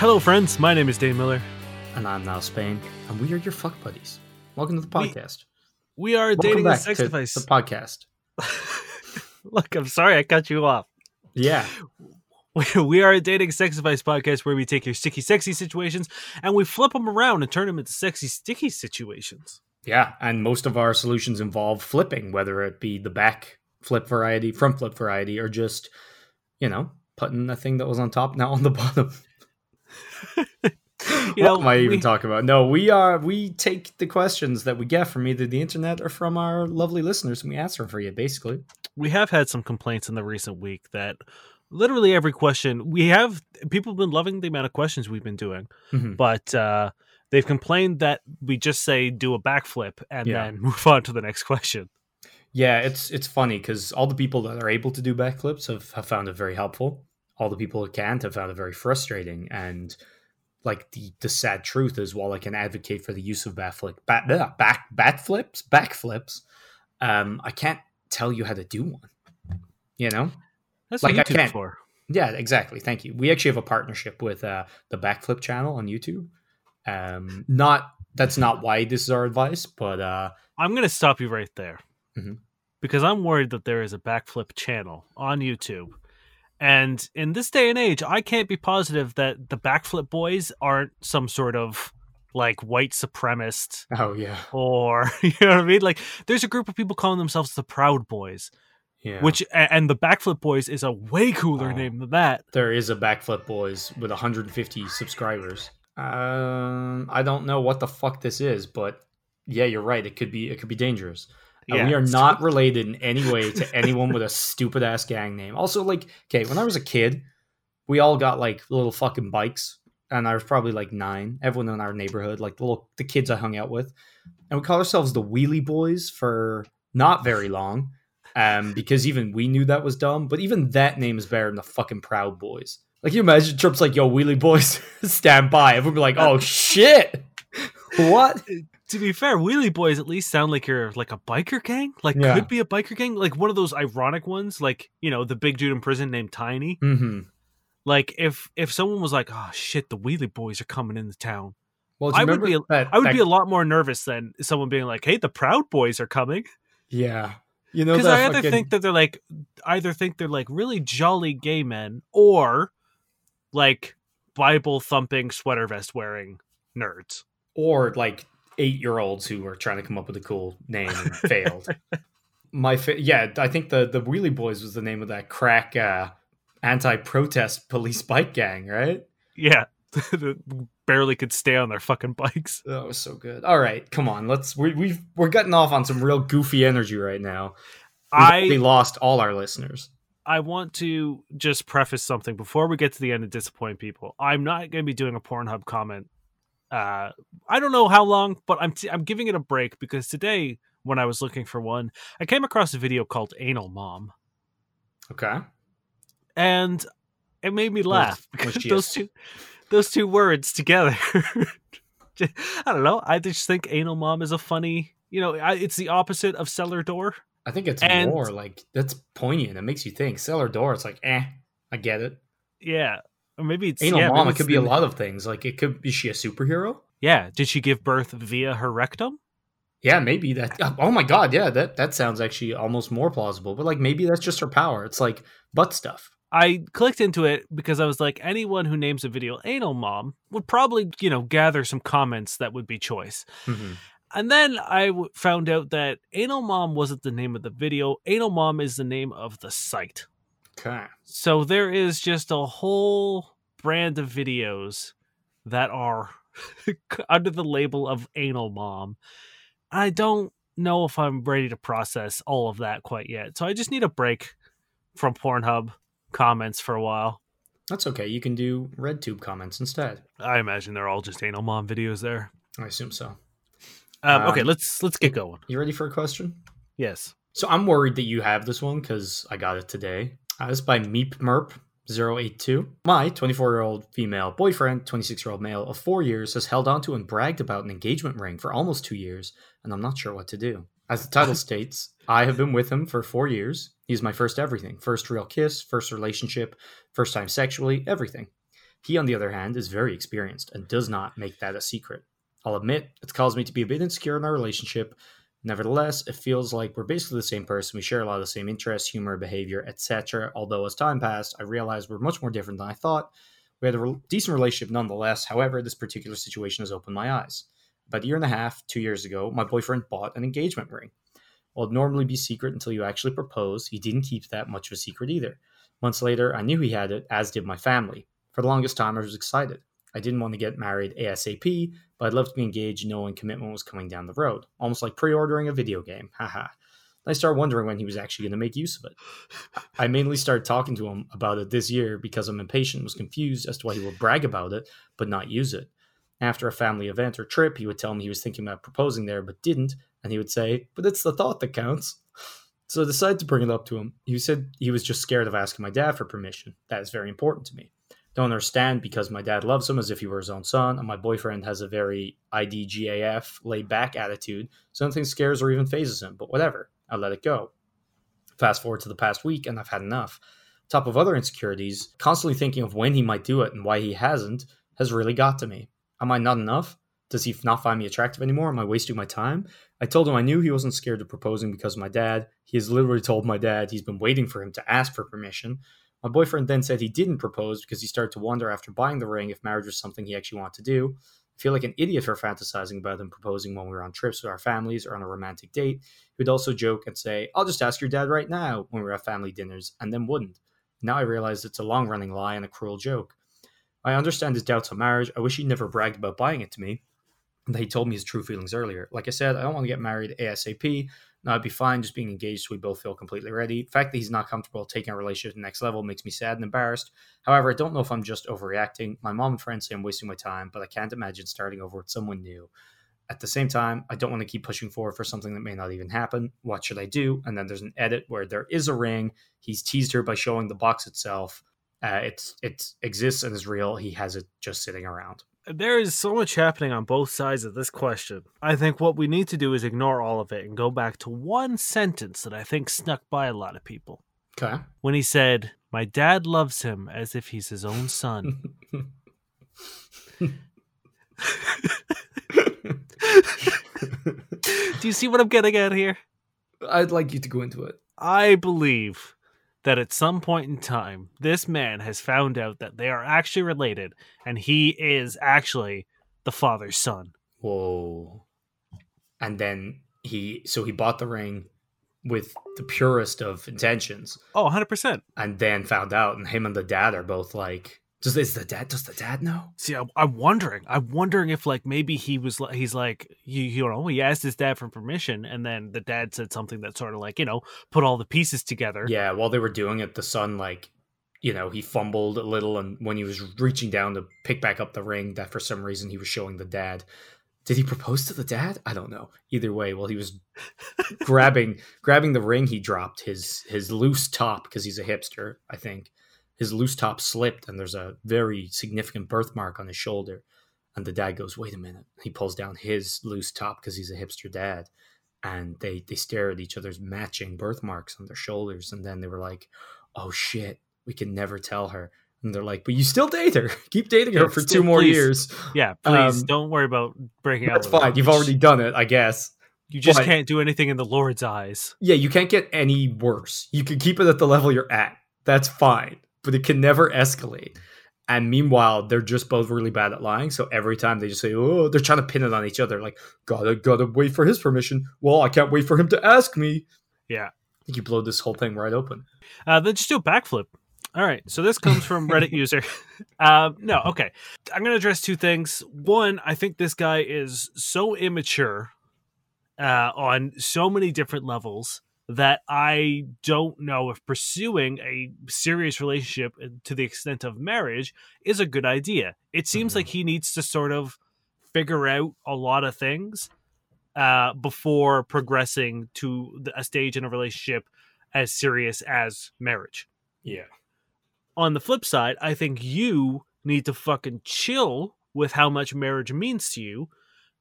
Hello, friends. My name is Dane Miller. And I'm Niall Spain, and we are your fuck buddies. Welcome to the podcast. We are Welcome dating a back sex to device. the podcast. Look, I'm sorry I cut you off. Yeah, We- are a dating sex advice podcast where we take your sticky, sexy situations and we flip them around and turn them into sexy, sticky situations. yeah, and most of our solutions involve flipping, whether it be the back flip variety, front flip variety, or just you know putting the thing that was on top now on the bottom. You know, what am I even we- talking about? No, we are we take the questions that we get from either the internet or from our lovely listeners, and we answer for you. Basically, we have had some complaints in the recent week that literally every question we have, people have been loving the amount of questions we've been doing, Mhm. but uh, they've complained that we just say do a backflip and Yeah. then move on to the next question. Yeah, it's it's funny because all the people that are able to do backflips have, have found it very helpful. All the people who can't have found it very frustrating. And like the the sad truth is, while I can advocate for the use of backflip, back back backflips, backflips, um, I can't tell you how to do one. You know? That's Like, I what can't- for. Yeah, exactly. Thank you. We actually have a partnership with uh, the Backflip channel on YouTube. Um, not that's not why this is our advice, but uh, I'm going to stop you right there Mhm. because I'm worried that there is a backflip channel on YouTube. And in this day and age, I can't be positive that the backflip boys aren't some sort of like white supremacist oh yeah, or, you know what I mean? Like, there's a group of people calling themselves the Proud Boys, yeah. which, and the Backflip Boys is a way cooler Oh. name than that. there is a backflip boys with 150 subscribers um i don't know what the fuck this is but yeah you're right it could be it could be dangerous Uh, Yeah, we are not related in any way to anyone with a stupid ass gang name also like okay when i was a kid we all got like little fucking bikes and i was probably like nine everyone in our neighborhood like the little the kids i hung out with and we called ourselves the wheelie boys for not very long um, because even we knew that was dumb. But even that name is better than the fucking Proud Boys. Like, you imagine Trump's like, "Yo, Wheelie Boys, stand by." Everyone be like, "Oh shit, what?" To be fair, Wheelie Boys at least sound like you're like a biker gang. Like, Yeah. could be a biker gang. Like one of those ironic ones, like, you know, the big dude in prison named Tiny. Mm-hmm. Like, if if someone was like, oh shit, the Wheelie Boys are coming into town, Well, I would be- that, I would that- be a lot more nervous than someone being like, hey, the Proud Boys are coming. yeah. You know Because I either fucking- think that they're like, either think they're like really jolly gay men or like Bible thumping, sweater vest wearing nerds. or like eight year olds who are trying to come up with a cool name and failed. My fa- yeah, I think the the Wheelie Boys was the name of that crack uh, anti protest police bike gang, right? Yeah. Barely could stay on their fucking bikes. That was so good. All right, come on, let's we, we've we're getting off on some real goofy energy right now. We've I lost all our listeners. I want to just preface something before we get to the end and disappoint people. I'm not going to be doing a Pornhub comment. Uh, I don't know how long, but I'm t- I'm giving it a break because today, when I was looking for one, I came across a video called "Anal Mom," Okay, and it made me laugh because those two those two words together. I don't know. I just think "Anal Mom" is a funny. You know, I, it's the opposite of cellar door. I think it's And- more like that's poignant. It makes you think. Cellar door. It's like, eh, I get it. Yeah, or maybe it's Anal yeah, mom. It could be a lot of things. Like it could. Is she a superhero? Yeah, did she give birth via her rectum? Yeah, maybe that. Oh my god, yeah, that that sounds actually almost more plausible. But like maybe that's just her power. It's like butt stuff. I clicked into it because I was like, anyone who names a video anal mom would probably, you know, gather some comments that would be choice. Mhm. And then I w- found out that anal mom wasn't the name of the video. Anal mom is the name of the site. Okay. So there is just a whole brand of videos that are under the label of anal mom. I don't know if I'm ready to process all of that quite yet. So I just need a break from Pornhub comments for a while. That's okay. You can do RedTube comments instead. I imagine they're all just anal mom videos there. I assume so. Um, okay, Um, let's let's get going. You ready for a question? Yes. So I'm worried that you have this one because I got it today. Uh, this is by Meep Merp 082. My 24 year old female boyfriend, 26 year old male of four years, has held onto and bragged about an engagement ring for almost two years, and I'm not sure what to do. As the title states, I have been with him for four years. He's my first everything first real kiss, first relationship, first time sexually, everything. He, on the other hand, is very experienced and does not make that a secret. I'll admit it's caused me to be a bit insecure in our relationship. Nevertheless, it feels like we're basically the same person. We share a lot of the same interests, humor, behavior, etc. Although as time passed, I realized we're much more different than I thought. We had a re- decent relationship nonetheless. However, this particular situation has opened my eyes. About a year and a half, two years ago, my boyfriend bought an engagement ring. While it'd normally be secret until you actually propose, he didn't keep that much of a secret either. Months later, I knew he had it, as did my family. For the longest time, I was excited. I didn't want to get married ASAP, but I'd love to be engaged knowing commitment was coming down the road, almost like pre ordering a video game. Haha. I started wondering when he was actually going to make use of it. I mainly started talking to him about it this year because I'm impatient was confused as to why he would brag about it but not use it. After a family event or trip, he would tell me he was thinking about proposing there but didn't, and he would say, But it's the thought that counts. So I decided to bring it up to him. He said he was just scared of asking my dad for permission. That is very important to me. Don't understand because my dad loves him as if he were his own son, and my boyfriend has a very IDGAF laid back attitude, so nothing scares or even fazes him, but whatever. I let it go. Fast forward to the past week, and I've had enough. Top of other insecurities, constantly thinking of when he might do it and why he hasn't has really got to me. Am I not enough? Does he not find me attractive anymore? Am I wasting my time? I told him I knew he wasn't scared of proposing because my dad. He has literally told my dad he's been waiting for him to ask for permission. My boyfriend then said he didn't propose because he started to wonder after buying the ring if marriage was something he actually wanted to do. I feel like an idiot for fantasizing about him proposing when we were on trips with our families or on a romantic date. He would also joke and say, I'll just ask your dad right now when we're at family dinners, and then wouldn't. Now I realize it's a long running lie and a cruel joke. I understand his doubts on marriage. I wish he never bragged about buying it to me. And that he told me his true feelings earlier. Like I said, I don't want to get married ASAP. Now I'd be fine just being engaged so we both feel completely ready. The fact that he's not comfortable taking our relationship to the next level makes me sad and embarrassed. However, I don't know if I'm just overreacting. My mom and friends say I'm wasting my time, but I can't imagine starting over with someone new. At the same time, I don't want to keep pushing forward for something that may not even happen. What should I do? And then there's an edit where there is a ring. He's teased her by showing the box itself. Uh, it's it exists and is real. He has it just sitting around. There is so much happening on both sides of this question. I think what we need to do is ignore all of it and go back to one sentence that I think snuck by a lot of people. Okay. When he said, My dad loves him as if he's his own son. do you see what I'm getting at here? I'd like you to go into it. I believe that at some point in time, this man has found out that they are actually related and he is actually the father's son. Whoa. And then he, so he bought the ring with the purest of intentions Oh, 100%. and then found out, and him and the dad are both like, does, is the dad, does the dad know? See, I, I'm wondering. I'm wondering if, like, maybe he was, li- he's like, you, you know, he asked his dad for permission, and then the dad said something that sort of like, you know, put all the pieces together. Yeah, while they were doing it, the son, like, you know, he fumbled a little, and when he was reaching down to pick back up the ring, that for some reason he was showing the dad. Did he propose to the dad? I don't know. Either way, while he was grabbing grabbing the ring, he dropped his his loose top because he's a hipster. I think his loose top slipped, and there's a very significant birthmark on his shoulder. And the dad goes, "Wait a minute!" He pulls down his loose top because he's a hipster dad, and they they stare at each other's matching birthmarks on their shoulders. And then they were like, "Oh shit, we can never tell her." And they're like, "But you still date her. Keep dating her Yeah, for still- two more please. years. Yeah, please Um, don't worry about breaking out. That's with her. fine. You've You already done it, I guess." You just but- can't do anything in the Lord's eyes. Yeah, you can't get any worse. You can keep it at the level you're at. That's fine. But it can never escalate. And meanwhile, they're just both really bad at lying. So every time they just say, "Oh," they're trying to pin it on each other. Like, gotta gotta wait for his permission. Well, I can't wait for him to ask me. Yeah. I think you blow this whole thing right open. Uh, then just do a backflip. All right. So this comes from Reddit user. Um, no, okay. I'm going to address two things. One, I think this guy is so immature uh, on so many different levels that I don't know if pursuing a serious relationship to the extent of marriage is a good idea. It seems Mhm. like he needs to sort of figure out a lot of things uh, before progressing to a stage in a relationship as serious as marriage. Yeah. On the flip side, I think you need to fucking chill with how much marriage means to you,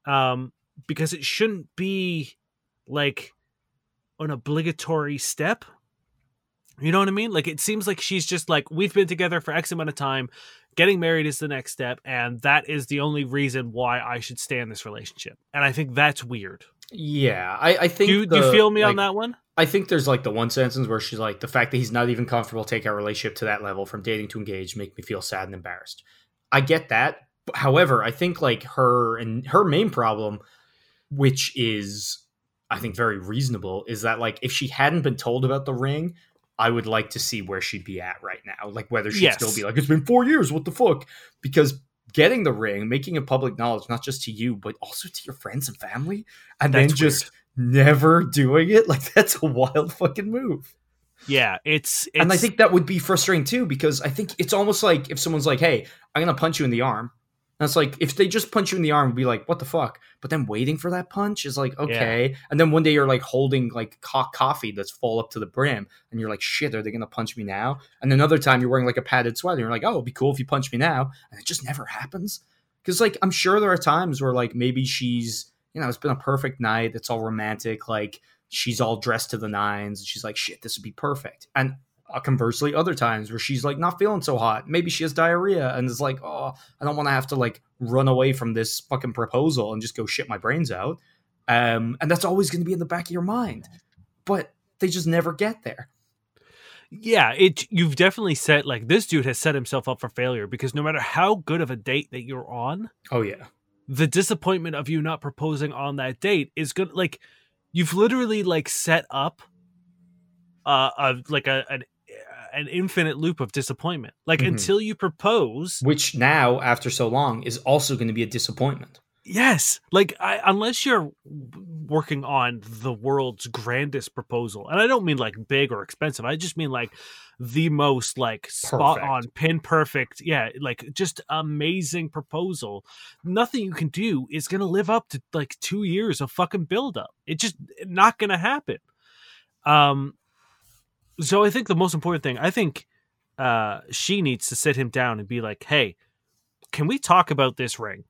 um, because it shouldn't be like an obligatory step. You know what I mean? Like it seems like she's just like we've been together for X amount of time. Getting married is the next step, and that is the only reason why I should stay in this relationship. And I think that's weird. Yeah, I, I think. Do you, do you feel me on that one? I think there's like the one sentence where she's like, the fact that he's not even comfortable taking our relationship to that level from dating to engaged make me feel sad and embarrassed. I get that. However, I think like her and her main problem, which is I think very reasonable, is that like if she hadn't been told about the ring, I would like to see where she'd be at right now. Like whether she'd Yes. still be like, it's been four years, what the fuck? Because getting the ring, making it public knowledge, not just to you, but also to your friends and family, and That's then just never doing it, like that's a wild fucking move. Yeah, it's, it's and I think that would be frustrating too, because I think it's almost like if someone's like, "Hey, I'm gonna punch you in the arm," that's like if they just punch you in the arm, be like, "What the fuck?" But then waiting for that punch is like, okay. And then one day you're like holding like hot coffee that's full up to the brim, and you're like, "Shit, are they gonna punch me now?" And another time you're wearing like a padded sweater, and you're like, "Oh, it'd be cool if you punch me now," and it just never happens. Because like I'm sure there are times where like maybe she's you know it's been a perfect night, it's all romantic, like she's all dressed to the nines, and she's like, "Shit, this would be perfect." And conversely, other times where she's like not feeling so hot, maybe she has diarrhea and is like, "Oh, I don't want to have to like run away from this fucking proposal and just go shit my brains out." Um, and that's always going to be in the back of your mind, but they just never get there. yeah, it you've definitely set like this dude has set himself up for failure because no matter how good of a date that you're on, Oh yeah, the disappointment of you not proposing on that date is good like you've literally like set up uh, a like a an, an infinite loop of disappointment like Mhm. until you propose which now after so long is also going to be a disappointment. yes like I, unless you're working on the world's grandest proposal and i don't mean like big or expensive i just mean like the most like spot Perfect. on pin perfect yeah like just amazing proposal nothing you can do is gonna live up to like two years of fucking build up it just not gonna happen um so i think the most important thing i think uh she needs to sit him down and be like hey can we talk about this ring?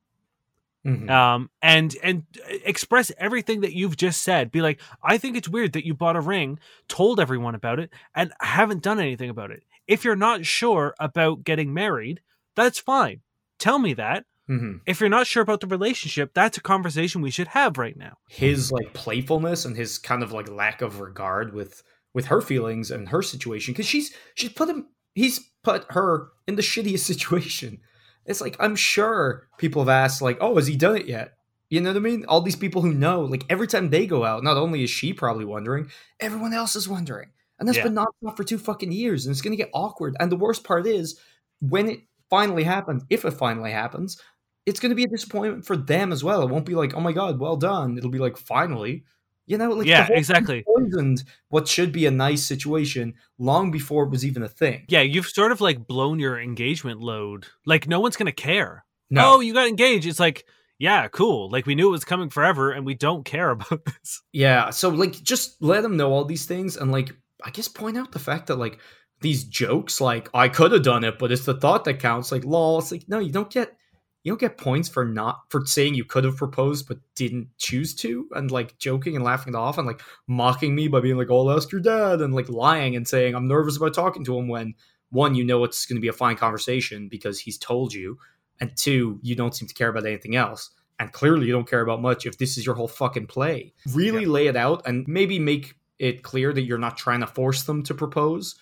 Mhm. um and and express everything that you've just said. Be like i think it's weird that you bought a ring told everyone about it and haven't done anything about it. If you're not sure about getting married that's fine. Tell me that. Mhm. if you're not sure about the relationship that's a conversation we should have right now. His like playfulness and his kind of like lack of regard with with her feelings and her situation because she's she's put him he's put her in the shittiest situation it's like i'm sure people have asked like oh has he done it yet you know what i mean all these people who know like every time they go out not only is she probably wondering everyone else is wondering and that's Yeah. been nonstop for two fucking years and it's gonna get awkward and the worst part is when it finally happens if it finally happens it's going to be a disappointment for them as well. It won't be like, oh my god, well done. It'll be like, finally, you know, like yeah exactly poisoned what should be a nice situation long before it was even a thing. yeah you've sort of like blown your engagement load like no one's gonna care No, oh you got engaged it's like yeah cool like we knew it was coming forever and we don't care about this yeah. So like, just let them know all these things, and like, I guess point out the fact that like these jokes, like I could have done it, but it's the thought that counts. Like, lol. It's like, no, you don't get. You don't get points for not for saying you could have proposed but didn't choose to, and like joking and laughing it off, and like mocking me by being like, "Oh, I'll ask your dad," and like lying and saying I'm nervous about talking to him when one, you know it's going to be a fine conversation because he's told you, and two, you don't seem to care about anything else. And clearly, you don't care about much if this is your whole fucking play. Really lay it out and maybe make it clear that you're not trying to force them to propose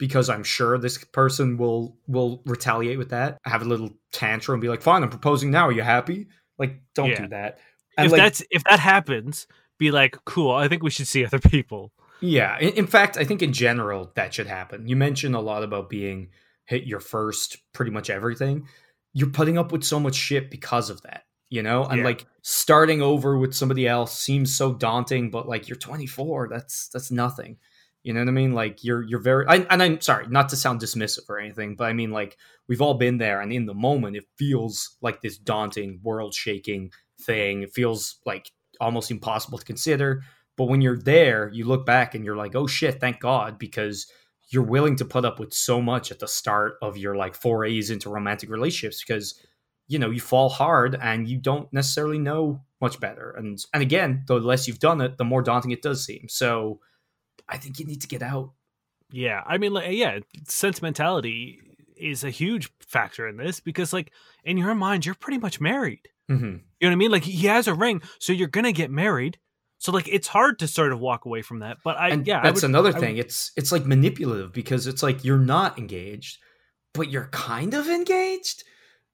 because I'm sure this person will will retaliate with that. Have a little tantrum, and be like, "Fine, I'm proposing now. Are you happy?" Like, don't Yeah. do that. And if like, that's if that happens be like cool i think we should see other people Yeah, in, in fact, I think in general that should happen. You mentioned a lot about being hit your first pretty much everything. You're putting up with so much shit because of that, you know? And Yeah. like starting over with somebody else seems so daunting, but like you're 24, that's that's nothing. You know what I mean? Like you're you're very I, and I'm sorry, not to sound dismissive or anything, but I mean like we've all been there and in the moment it feels like this daunting, world-shaking thing. It feels like almost impossible to consider. But when you're there, you look back and you're like, oh shit, thank God, because you're willing to put up with so much at the start of your like forays into romantic relationships because you know you fall hard and you don't necessarily know much better and and again the less you've done it the more daunting it does seem so i think you need to get out Yeah, I mean, like, yeah, sentimentality is a huge factor in this because, like, in your mind, you're pretty much married. mm-hmm. You know what I mean? Like, he has a ring, so you're gonna get married. So, like, it's hard to sort of walk away from that. But I, and yeah, I that's would- another I thing it's it's like manipulative because it's like you're not engaged but you're kind of engaged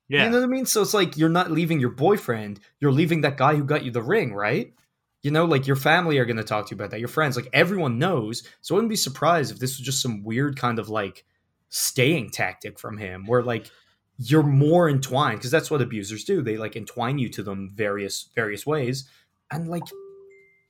yeah, You know what I mean? So it's like you're not leaving your boyfriend, you're leaving that guy who got you the ring, right? You know, like your family are going to talk to you about that, your friends, like everyone knows. So I wouldn't be surprised if this was just some weird kind of like staying tactic from him where like you're more entwined because that's what abusers do. They like entwine you to them various various ways and like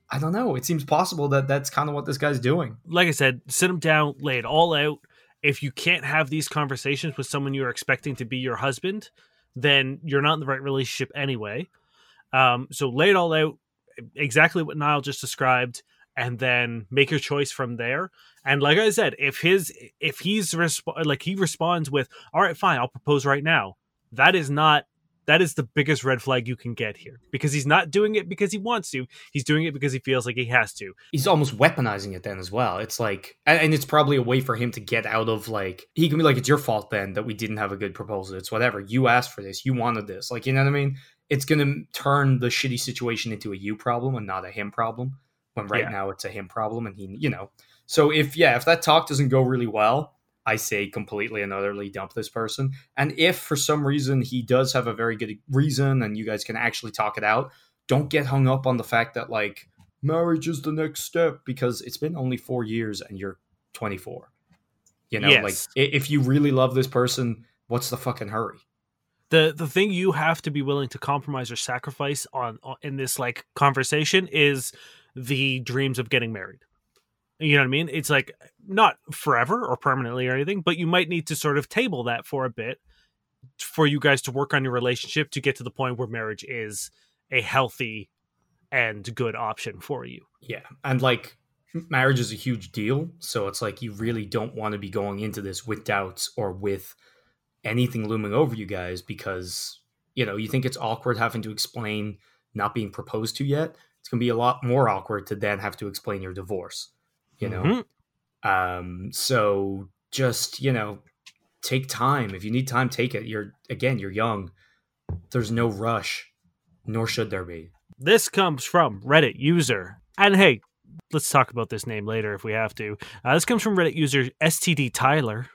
I don't know, it seems possible that that's kind of what this guy's doing. like I said, sit him down, lay it all out. If you can't have these conversations with someone you're expecting to be your husband, then you're not in the right relationship anyway. Um, so lay it all out, exactly what Niall just described, and then make your choice from there. And like I said, if his if he's resp- like he responds with, "All right, fine, I'll propose right now," that is not that is the biggest red flag you can get here because he's not doing it because he wants to. He's doing it because he feels like he has to. he's almost weaponizing it then as well. It's like, and, it's probably a way for him to get out of like, he can be like, it's your fault then that we didn't have a good proposal. It's whatever. You asked for this. You wanted this. Like, you know what I mean? It's going to turn the shitty situation into a you problem and not a him problem. When right Yeah. now it's a him problem, and he, you know. So if yeah, if that talk doesn't go really well, I say completely and utterly dump this person. And if for some reason he does have a very good reason, and you guys can actually talk it out, don't get hung up on the fact that like marriage is the next step because it's been only four years and you're 24. You know, Yes. like if you really love this person, what's the fucking hurry? The the thing you have to be willing to compromise or sacrifice on, on in this like conversation is the dreams of getting married you know what i mean it's like not forever or permanently or anything but you might need to sort of table that for a bit for you guys to work on your relationship to get to the point where marriage is a healthy and good option for you Yeah. And like marriage is a huge deal. So it's like you really don't want to be going into this with doubts or with anything looming over you guys because, you know, you think it's awkward having to explain not being proposed to yet. It's going to be a lot more awkward to then have to explain your divorce, you know? Mhm. Um, so just, you know, take time. If you need time, take it. You're, again, you're young. There's no rush, nor should there be. This comes from Reddit user. And hey, let's talk about this name later if we have to. Uh, this comes from Reddit user STD Tyler.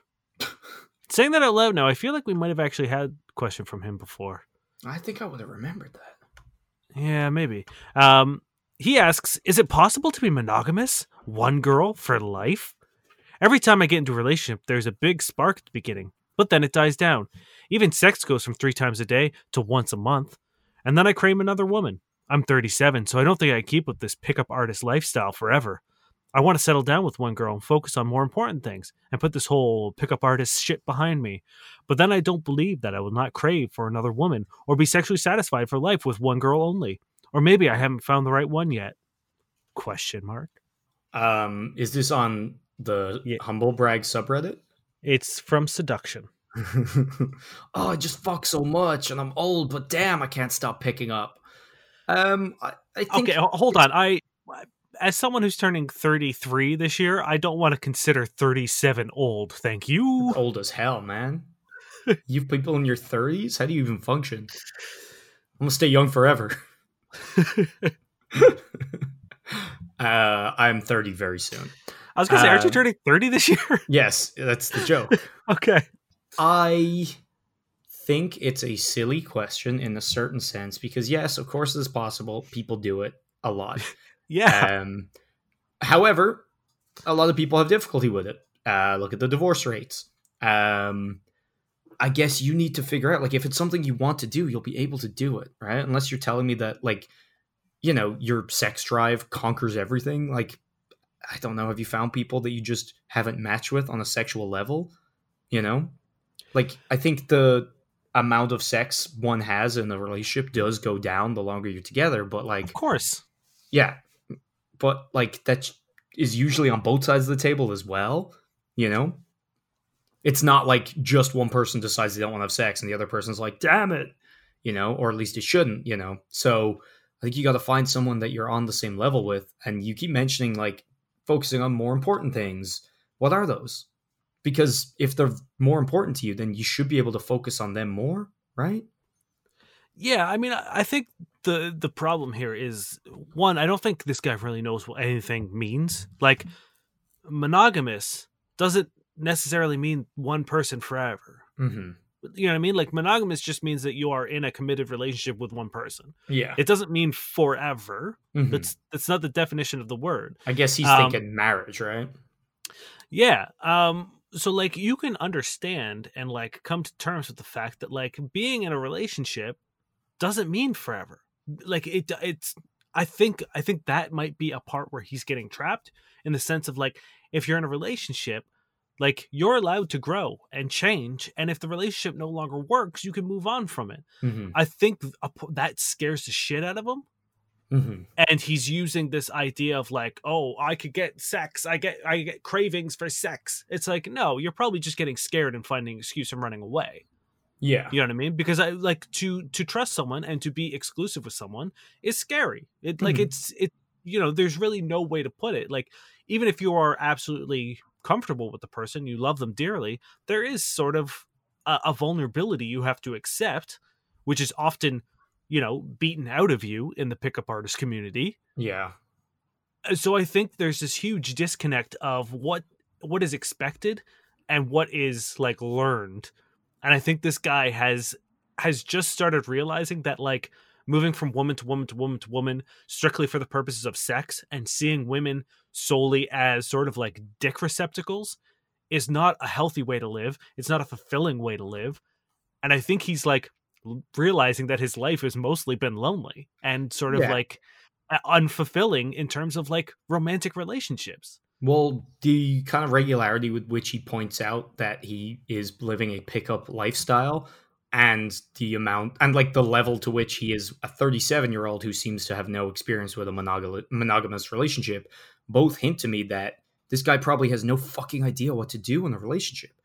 Saying that out loud now, I feel like we might have actually had a question from him before. I think I would have remembered that. Yeah, maybe. Um, he asks, "Is it possible to be monogamous, one girl for life? Every time I get into a relationship, there's a big spark at the beginning, but then it dies down. Even sex goes from three times a day to once a month, and then I crave another woman. I'm 37, so I don't think I keep with this pickup artist lifestyle forever. I want to settle down with one girl and focus on more important things, and put this whole pickup artist shit behind me. But then I don't believe that I will not crave for another woman or be sexually satisfied for life with one girl only." Or maybe I haven't found the right one yet. Question mark. Um, is this on the Yeah. humble brag subreddit? It's from seduction. oh, I just fuck so much, and I'm old, but damn, I can't stop picking up. Um, I, I think Okay, hold on. I as someone who's turning 33 this year, I don't want to consider 37 old. Thank you. old as hell, man. you have people in your thirties, how do you even function? I'm gonna stay young forever. uh, I'm 30 very soon. I was going to say, aren't you Uh, turning 30 this year? Yes, that's the joke. okay. I think it's a silly question in a certain sense because yes, of course it's possible. People do it a lot. Yeah. Um, however, a lot of people have difficulty with it. Uh, look at the divorce rates. Um, I guess you need to figure out like if it's something you want to do, you'll be able to do it, right? Unless you're telling me that like, you know, your sex drive conquers everything. Like, I don't know. Have you found people that you just haven't matched with on a sexual level? You know, like I think the amount of sex one has in a relationship does go down the longer you're together, but like of course. Yeah, but like that is usually on both sides of the table as well. You know, it's not like just one person decides they don't want to have sex and the other person's like, "Damn it," you know, or at least it shouldn't. You know, so I think you got to find someone that you're on the same level with, and you keep mentioning like focusing on more important things. What are those? Because if they're more important to you, then you should be able to focus on them more, right? Yeah, I mean, I think the the problem here is one. I don't think this guy really knows what anything means. Like, monogamous doesn't necessarily mean one person forever. Mm-hmm. You know what I mean? Like, monogamous just means that you are in a committed relationship with one person. Yeah, It doesn't mean forever. Mhm. That's that's not the definition of the word. I guess he's um, thinking marriage, right? Yeah. Um so like you can understand and like come to terms with the fact that like being in a relationship doesn't mean forever. Like it it's I think I think that might be a part where he's getting trapped in the sense of like if you're in a relationship like you're allowed to grow and change and if the relationship no longer works you can move on from it. Mm-hmm. I think that scares the shit out of him Mm-hmm. and he's using this idea of like oh i could get sex i get i get cravings for sex it's like no you're probably just getting scared and finding an excuse and running away Yeah, you know what i mean? Because i like to to trust someone and to be exclusive with someone is scary. It like Mhm. it's it you know there's really no way to put it. Like even if you are absolutely comfortable with the person you love them dearly there is sort of a, a vulnerability you have to accept which is often you know beaten out of you in the pickup artist community. Yeah, so I think there's this huge disconnect of what what is expected and what is like learned. And I think this guy has has just started realizing that like moving from woman to woman to woman to woman strictly for the purposes of sex and seeing women solely as sort of like dick receptacles is not a healthy way to live. It's not a fulfilling way to live. And I think he's like realizing that his life has mostly been lonely and sort of Yeah. like unfulfilling in terms of like romantic relationships. Well, the kind of regularity with which he points out that he is living a pickup lifestyle and the amount and like the level to which he is a 37 year old who seems to have no experience with a monog- monogamous relationship both hint to me that this guy probably has no fucking idea what to do in a relationship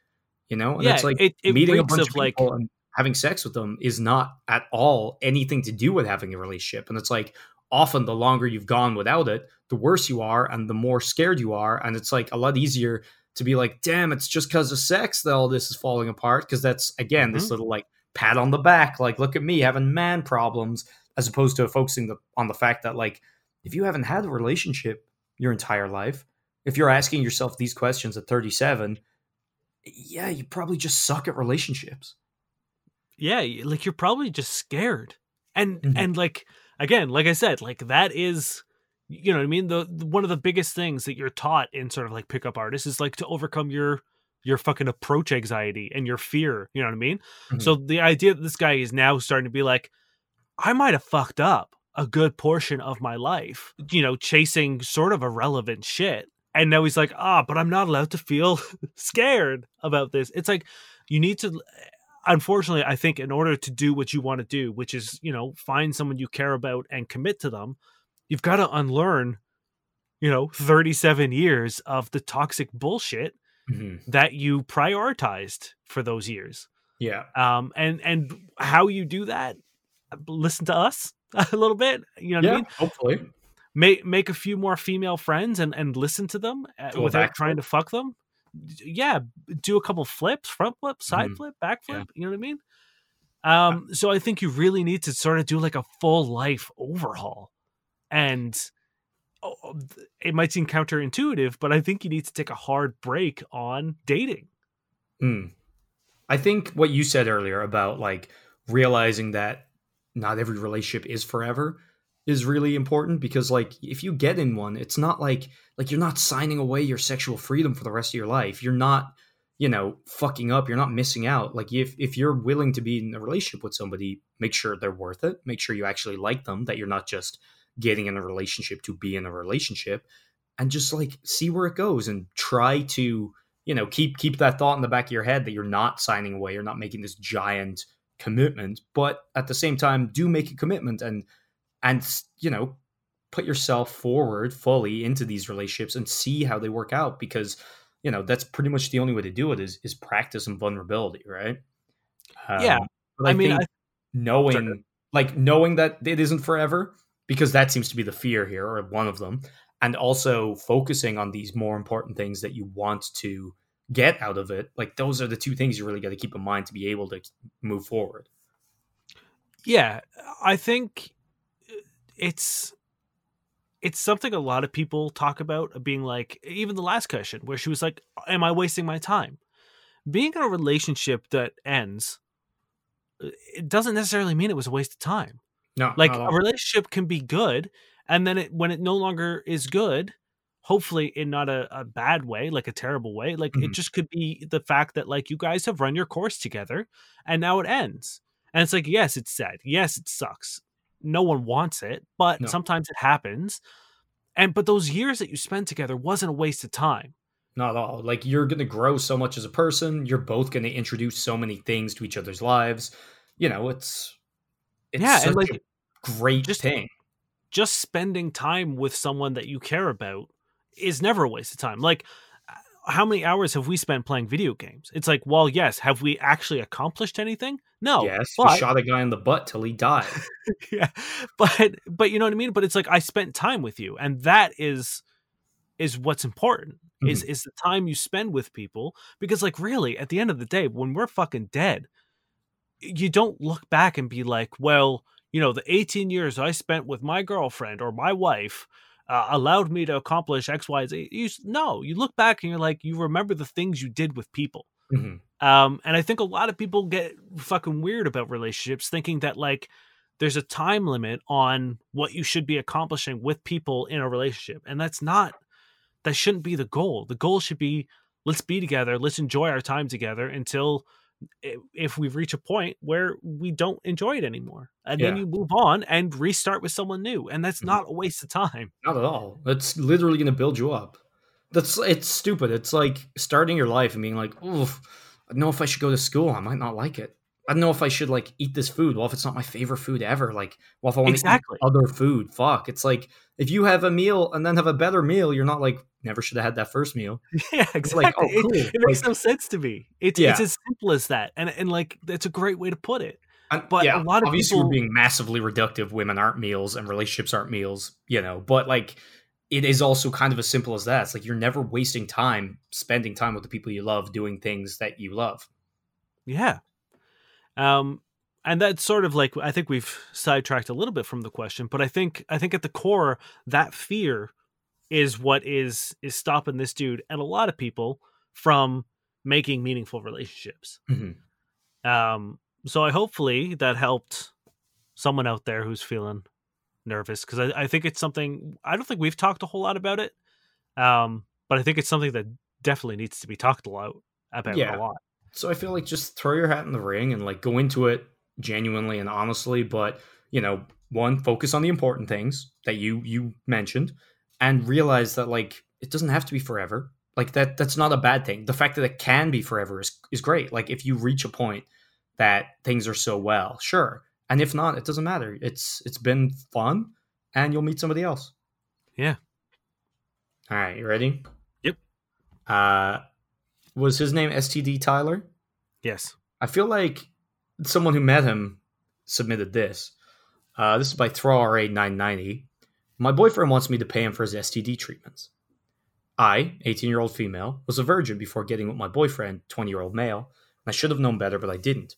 you know? And yeah, it's like it, it meeting a bunch of of like people and having sex with them is not at all anything to do with having a relationship. And it's like often the longer you've gone without it the worse you are and the more scared you are and it's like a lot easier to be like damn it's just because of sex that all this is falling apart because that's again this Mhm. little like pat on the back like look at me having man problems as opposed to focusing the, on the fact that like if you haven't had a relationship your entire life if you're asking yourself these questions at 37 yeah you probably just suck at relationships yeah like you're probably just scared and Mhm. and like again like i said like that is you know what i mean? The, the one of the biggest things that you're taught in sort of like pickup artists is like to overcome your your fucking approach anxiety and your fear you know what i mean? Mhm. so the idea that this guy is now starting to be like i might have fucked up a good portion of my life you know chasing sort of irrelevant shit. And now he's like ah but i'm not allowed to feel scared about this. It's like you need to unfortunately i think in order to do what you want to do which is you know find someone you care about and commit to them you've got to unlearn you know 37 years of the toxic bullshit Mhm. that you prioritized for those years. Yeah. Um and and how you do that listen to us a little bit you know what yeah i mean? hopefully. Make make a few more female friends and and listen to them uh, without trying to fuck them yeah do a couple flips front flip side Mhm. flip back flip Yeah. you know what i mean um so i think you really need to sort of do like a full life overhaul and oh, oh, it might seem counterintuitive but i think you need to take a hard break on dating Mm. I think what you said earlier about like realizing that not every relationship is forever is really important because like if you get in one, it's not like like you're not signing away your sexual freedom for the rest of your life. You're not, you know, fucking up. You're not missing out. Like if if you're willing to be in a relationship with somebody, make sure they're worth it. Make sure you actually like them. That you're not just getting in a relationship to be in a relationship, and just like see where it goes and try to you know keep keep that thought in the back of your head that you're not signing away you're not making this giant commitment but at the same time do make a commitment and and you know put yourself forward fully into these relationships and see how they work out because you know that's pretty much the only way to do it is is practice and vulnerability right Yeah. Um, but I mean, I- knowing Sorry. like knowing that it isn't forever because that seems to be the fear here or one of them and also focusing on these more important things that you want to get out of it like those are the two things you really got to keep in mind to be able to move forward yeah i think it's it's something a lot of people talk about uh, being like even the last question where she was like am i wasting my time? Being in a relationship that ends uh, it doesn't necessarily mean it was a waste of time. No like a relationship can be good and then it, when it no longer is good hopefully in not a, a bad way like a terrible way like it Mhm. just could be the fact that like you guys have run your course together and now it ends. And it's like yes it's sad. Yes it sucks no one wants it but No. sometimes it happens and but those years that you spend together wasn't a waste of time Not at all. Like you're going to grow so much as a person. You're both going to introduce so many things to each other's lives. You know, it's it's Yeah, and, like, a great just- thing. just spending time with someone that you care about is never a waste of time. Like, how many hours have we spent playing video games? It's like, well, yes, have we actually accomplished anything? No. yes, but, you shot a guy in the butt till he died. yeah, but but you know what I mean. But it's like I spent time with you, and that is is what's important. Is Mm-hmm. is the time you spend with people because like really at the end of the day when we're fucking dead you don't look back and be like well you know the 18 years i spent with my girlfriend or my wife uh, allowed me to accomplish xyz you s- no you look back and you're like you remember the things you did with people Mhm. um, and I think a lot of people get fucking weird about relationships, thinking that like there's a time limit on what you should be accomplishing with people in a relationship, and that's not that shouldn't be the goal. The goal should be let's be together, let's enjoy our time together until if we reach a point where we don't enjoy it anymore, and then you move on and restart with someone new, and that's Mhm. not a waste of time. Not at all. It's literally going to build you up. That's it's stupid. It's like starting your life and being like, oh I don't know if I should go to school. I might not like it. I don't know if I should like eat this food. Well, if it's not my favorite food ever, like, well, if I want Exactly. to eat other food, fuck. It's like if you have a meal and then have a better meal, you're not like never should have had that first meal. Yeah, It's exactly. like, oh, It- cool. it, makes Like- no sense to me. It's Yeah. it's as simple as that, and and like that's a great way to put it. And, But yeah, a lot of obviously people- we're being massively reductive. Women aren't meals and relationships aren't meals, you know. But like, it is also kind of as simple as that. It's like you're never wasting time spending time with the people you love, doing things that you love. Yeah. Um and that's sort of like I think we've sidetracked a little bit from the question, but I think I think at the core that fear is what is is stopping this dude and a lot of people from making meaningful relationships. Mhm. Um so I hopefully that helped someone out there who's feeling nervous because I, I think it's something I don't think we've talked a whole lot about it. Um but I think it's something that definitely needs to be talked a lot about Yeah. a lot. So I feel like just throw your hat in the ring and like go into it genuinely and honestly, but you know, one focus on the important things that you you mentioned and realize that like it doesn't have to be forever. Like that that's not a bad thing. The fact that it can be forever is is great. Like if you reach a point that things are so well, sure. And if not, it doesn't matter. It's it's been fun and you'll meet somebody else. Yeah. All right, you ready? Yep. Uh was his name STD Tyler? Yes. I feel like someone who met him submitted this. Uh, this is by ThrowRA 990. My boyfriend wants me to pay him for his STD treatments. I, 18 year old female, was a virgin before getting with my boyfriend, 20 year old male, and I should have known better, but I didn't.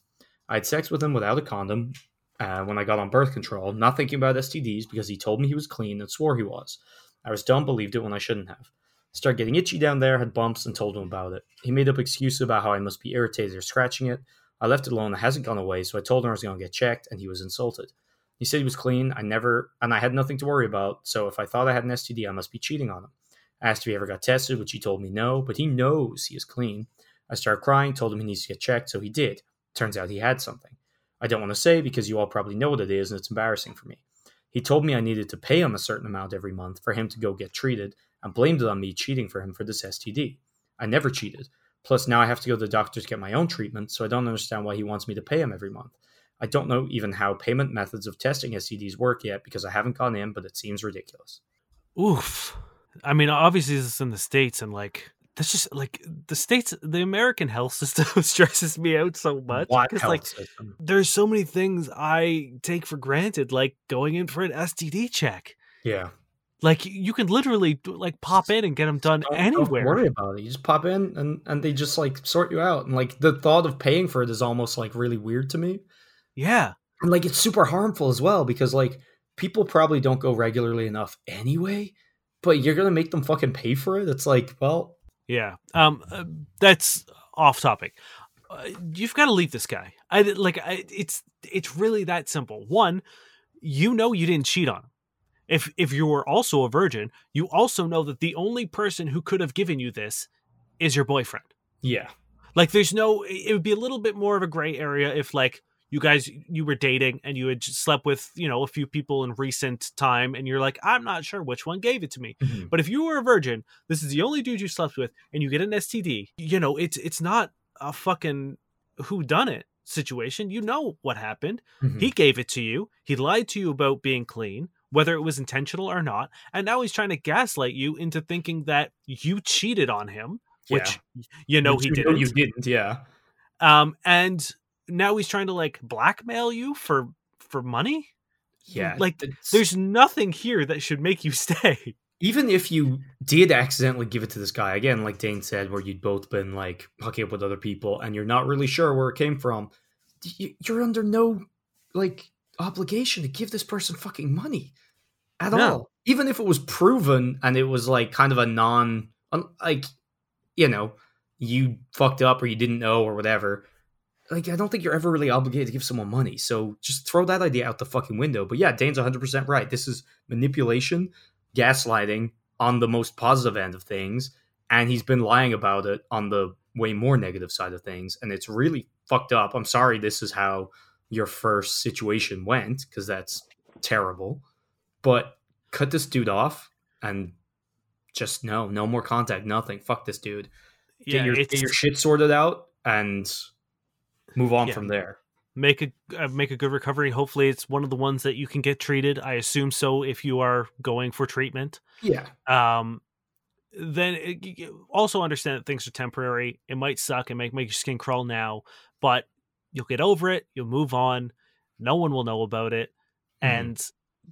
I had sex with him without a condom uh, when I got on birth control, not thinking about STDs because he told me he was clean and swore he was. I was dumb, believed it when I shouldn't have. Started getting itchy down there, had bumps, and told him about it. He made up excuses about how I must be irritated or scratching it. I left it alone. It hasn't gone away, so I told him I was going to get checked, and he was insulted. He said he was clean. I never, and I had nothing to worry about. So if I thought I had an STD, I must be cheating on him. I asked if he ever got tested, which he told me no, but he knows he is clean. I started crying, told him he needs to get checked, so he did. Turns out he had something. I don't want to say because you all probably know what it is, and it's embarrassing for me. He told me I needed to pay him a certain amount every month for him to go get treated, and blamed it on me cheating for him for this STD. I never cheated. Plus, now I have to go to the doctor to get my own treatment, so I don't understand why he wants me to pay him every month. I don't know even how payment methods of testing STDs work yet because I haven't gone in, but it seems ridiculous. Oof. I mean, obviously this is in the states, and like that's just like the states. The American health system stresses me out so much because like system? there's so many things I take for granted, like going in for an STD check. Yeah. Like you can literally like pop in and get them done Don't- anywhere. Don't worry about it. You just pop in and, and they just like sort you out. And like the thought of paying for it is almost like really weird to me. Yeah, And like it's super harmful as well because like people probably don't go regularly enough anyway, but you're gonna make them fucking pay for it. It's like, well, yeah. Um, uh, that's off topic. Uh, you've got to leave this guy. I like. I, it's it's really that simple. One, you know you didn't cheat on him. If if you were also a virgin, you also know that the only person who could have given you this is your boyfriend. yeah. Like there's no it would be a little bit more of a gray area if like you guys you were dating and you had slept with, you know, a few people in recent time and you're like, I'm not sure which one gave it to me. Mhm. But if you were a virgin, this is the only dude you slept with and you get an STD, you know, it's it's not a fucking who done it situation. You know what happened. Mhm. He gave it to you. He lied to you about being clean, whether it was intentional or not. And now he's trying to gaslight you into thinking that you cheated on him, which you know Which he you didn't. You didn't, yeah. Um, and now he's trying to like blackmail you for for money. Yeah. Like, it's- There's nothing here that should make you stay. even if you did accidentally give it to this guy again like dane said where you'd both been like hooking up with other people and you're not really sure where it came from you're under no like obligation to give this person fucking money at No. all. Even if it was proven and it was like kind of a non like you know you fucked up or you didn't know or whatever like i don't think you're ever really obligated to give someone money. So just throw that idea out the fucking window. But yeah dane's 100% right. This is manipulation gaslighting on the most positive end of things and he's been lying about it on the way more negative side of things and it's really fucked up. I'm sorry this is how your first situation went because that's terrible but cut this dude off and just no no more contact nothing fuck this dude get, Yeah, your, get your shit sorted out and move on Yeah. from there make a uh, make a good recovery. Hopefully, it's one of the ones that you can get treated. I assume so if you are going for treatment. yeah Um, then it, y- also understand that things are temporary. It might suck and make make your skin crawl now, but you'll get over it. You'll move on. No one will know about it, Mhm. and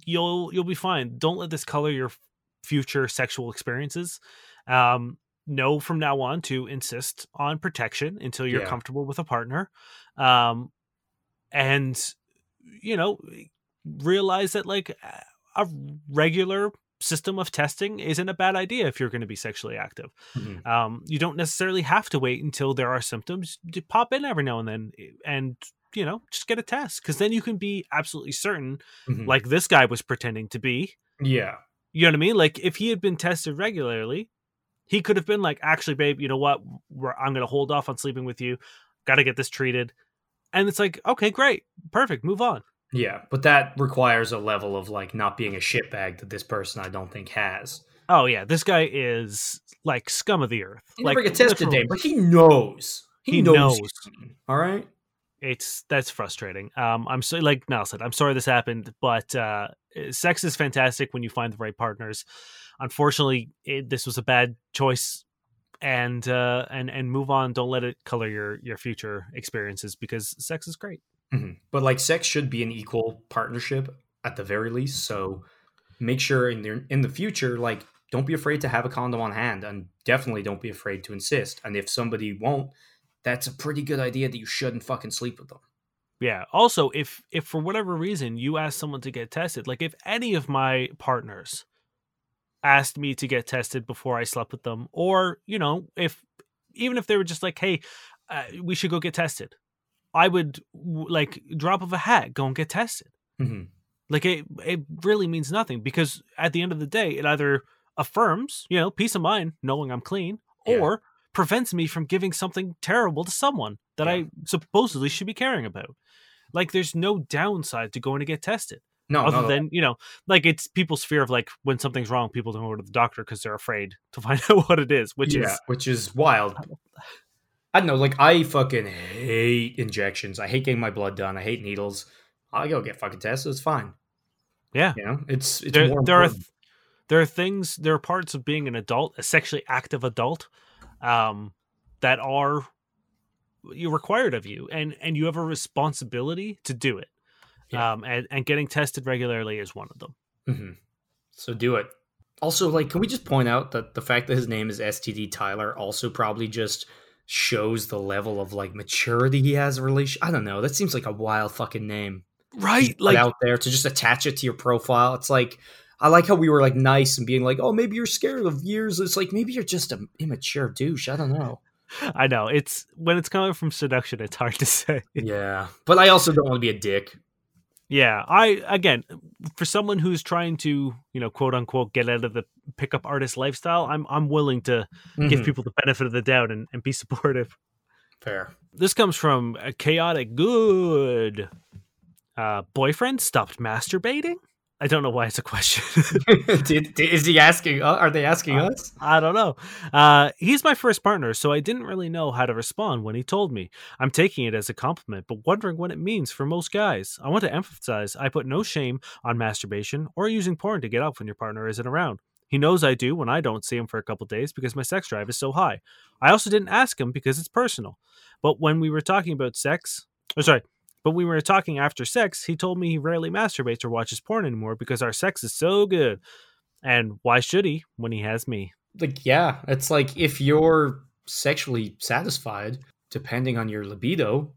you'll you'll be fine. Don't let this color your future sexual experiences. Um, know from now on to insist on protection until you're Yeah. comfortable with a partner. Um, and you know realize that like a regular system of testing isn't a bad idea if you're going to be sexually active. Mhm. Um, you don't necessarily have to wait until there are symptoms. To pop in every now and then and you know just get a test because then you can be absolutely certain Mhm. like this guy was pretending to be. Yeah. You know what i mean? Like if he had been tested regularly he could have been like actually babe you know what? We're, i'm going to hold off on sleeping with you. Got to get this treated. And it's like okay great. Perfect. Move on Yeah, but that requires a level of like not being a shitbag that this person I don't think has. oh yeah this guy is like scum of the earth He like never get tested, literal- but he knows. He, He knows. knows. All right. it's that's frustrating. Um, I'm so like Mal said, I'm sorry this happened, but uh, sex is fantastic when you find the right partners. Unfortunately, it, this was a bad choice, and uh, and and move on. Don't let it color your your future experiences because sex is great. Mhm. But like, sex should be an equal partnership at the very least. So make sure in the in the future, like, don't be afraid to have a condom on hand, and definitely don't be afraid to insist. And if somebody won't, that's a pretty good idea that you shouldn't fucking sleep with them. Yeah. Also, if if for whatever reason you ask someone to get tested, like if any of my partners asked me to get tested before I slept with them, or you know, if even if they were just like, "Hey, uh, we should go get tested," I would like drop of a hat go and get tested. Mhm. Like it, it really means nothing because at the end of the day, it either affirms, you know, peace of mind knowing I'm clean, Yeah. or prevents me from giving something terrible to someone that Yeah. I supposedly should be caring about. Like, there's no downside to going to get tested, No, other no, than you know, like it's people's fear of like when something's wrong, people don't go to the doctor because they're afraid to find out what it is, which yeah, is which is wild. I don't know, like I fucking hate injections. I hate getting my blood done. I hate needles. I go get fucking tested. It's fine. Yeah. You know, it's it's there, there are th- there are things there are parts of being an adult a sexually active adult um that are you required of you and and you have a responsibility to do it Yeah. um and and getting tested regularly is one of them Mhm. So do it. Also, like, can we just point out that the fact that his name is STD Tyler also probably just shows the level of like maturity he has in relation. I don't know. That seems like a wild fucking name. right Like out there to just attach it to your profile. It's like I like how we were like nice and being like, oh, maybe you're scared of years. It's like maybe you're just an immature douche. I don't know. i know it's when it's coming from seduction it's hard to say Yeah, but I also don't want to be a dick. Yeah, I again, for someone who's trying to, you know, quote unquote, get out of the pickup artist lifestyle, I'm I'm willing to give Mhm. people the benefit of the doubt and, and be supportive. Fair. This comes from a chaotic good. Uh, boyfriend stopped masturbating. I don't know why it's a question. did, is he asking? Uh, are they asking Uh, us? I don't know. Uh, he's my first partner, so I didn't really know how to respond when he told me. I'm taking it as a compliment, but wondering what it means for most guys. I want to emphasize I put no shame on masturbation or using porn to get off when your partner isn't around. He knows I do when I don't see him for a couple days because my sex drive is so high. I also didn't ask him because it's personal. But when we were talking about sex, or sorry, but when we were talking after sex, he told me he rarely masturbates or watches porn anymore because our sex is so good. And why should he when he has me? Like, yeah, it's like if you're sexually satisfied, depending on your libido,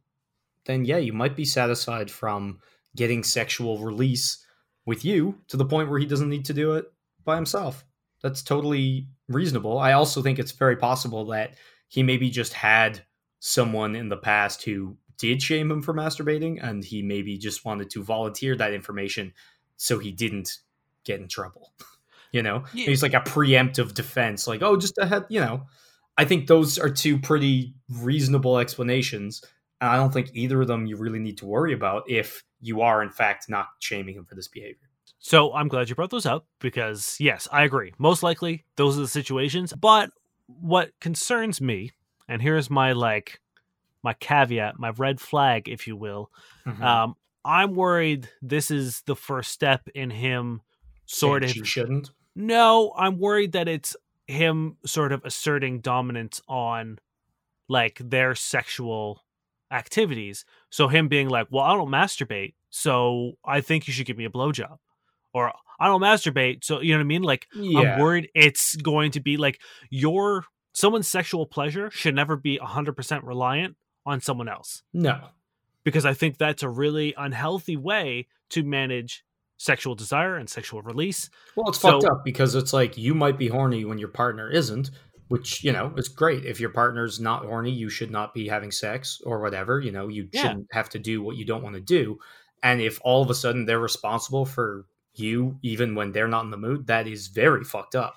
then yeah, you might be satisfied from getting sexual release with you to the point where he doesn't need to do it by himself. That's totally reasonable. I also think it's very possible that he maybe just had someone in the past who did shame him for masturbating and he maybe just wanted to volunteer that information so he didn't get in trouble. you know, Yeah. he's like a preemptive defense, like, oh, just ahead, you know. I think those are two pretty reasonable explanations. And I don't think either of them you really need to worry about if you are, in fact, not shaming him for this behavior. So I'm glad you brought those up because, yes, I agree. Most likely, those are the situations. But what concerns me, and here's my like, my caveat, my red flag, if you will. Um, I'm worried this is the first step in him sort Saying of shouldn't. No, I'm worried that it's him sort of asserting dominance on like their sexual activities. So him being like, "Well, I don't masturbate, so I think you should give me a blowjob," or "I don't masturbate, so you know what I mean." Like Yeah. I'm worried it's going to be like your someone's sexual pleasure should never be 100% reliant on someone else no. because I think that's a really unhealthy way to manage sexual desire and sexual release. Well, it's So- fucked up because it's like you might be horny when your partner isn't, which, you know, it's great. If your partner's not horny, you should not be having sex or whatever. You know, you Yeah. shouldn't have to do what you don't want to do. And if all of a sudden they're responsible for you, even when they're not in the mood, that is very fucked up.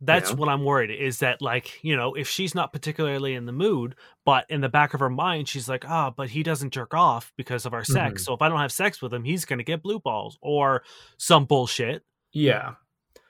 That's know? what I'm worried is that like, you know, if she's not particularly in the mood, but in the back of her mind she's like, "Ah, but he doesn't jerk off because of our sex. Mhm. So if I don't have sex with him, he's going to get blue balls or some bullshit." Yeah.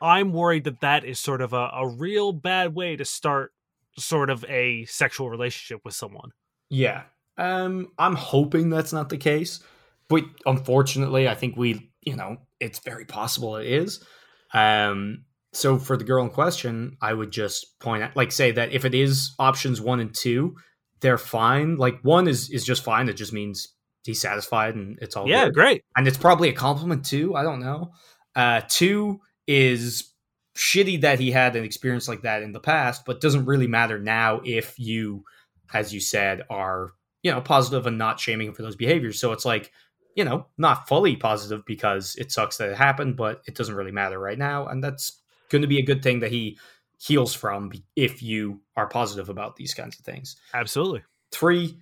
I'm worried that that is sort of a, a real bad way to start sort of a sexual relationship with someone. Yeah. Um, I'm hoping that's not the case, but unfortunately, I think we, you know, it's very possible it is. Um, so for the girl in question, I would just point out, like, say that if it is options one and two, they're fine. Like one is is just fine. It just means he's satisfied and it's all yeah, good. great. and it's probably a compliment too. I don't know. Uh, two is shitty that he had an experience like that in the past, but doesn't really matter now if you, as you said, are you know positive and not shaming him for those behaviors. So it's like you know not fully positive because it sucks that it happened, but it doesn't really matter right now, and that's going to be a good thing that he heals from if you are positive about these kinds of things. Absolutely. Three,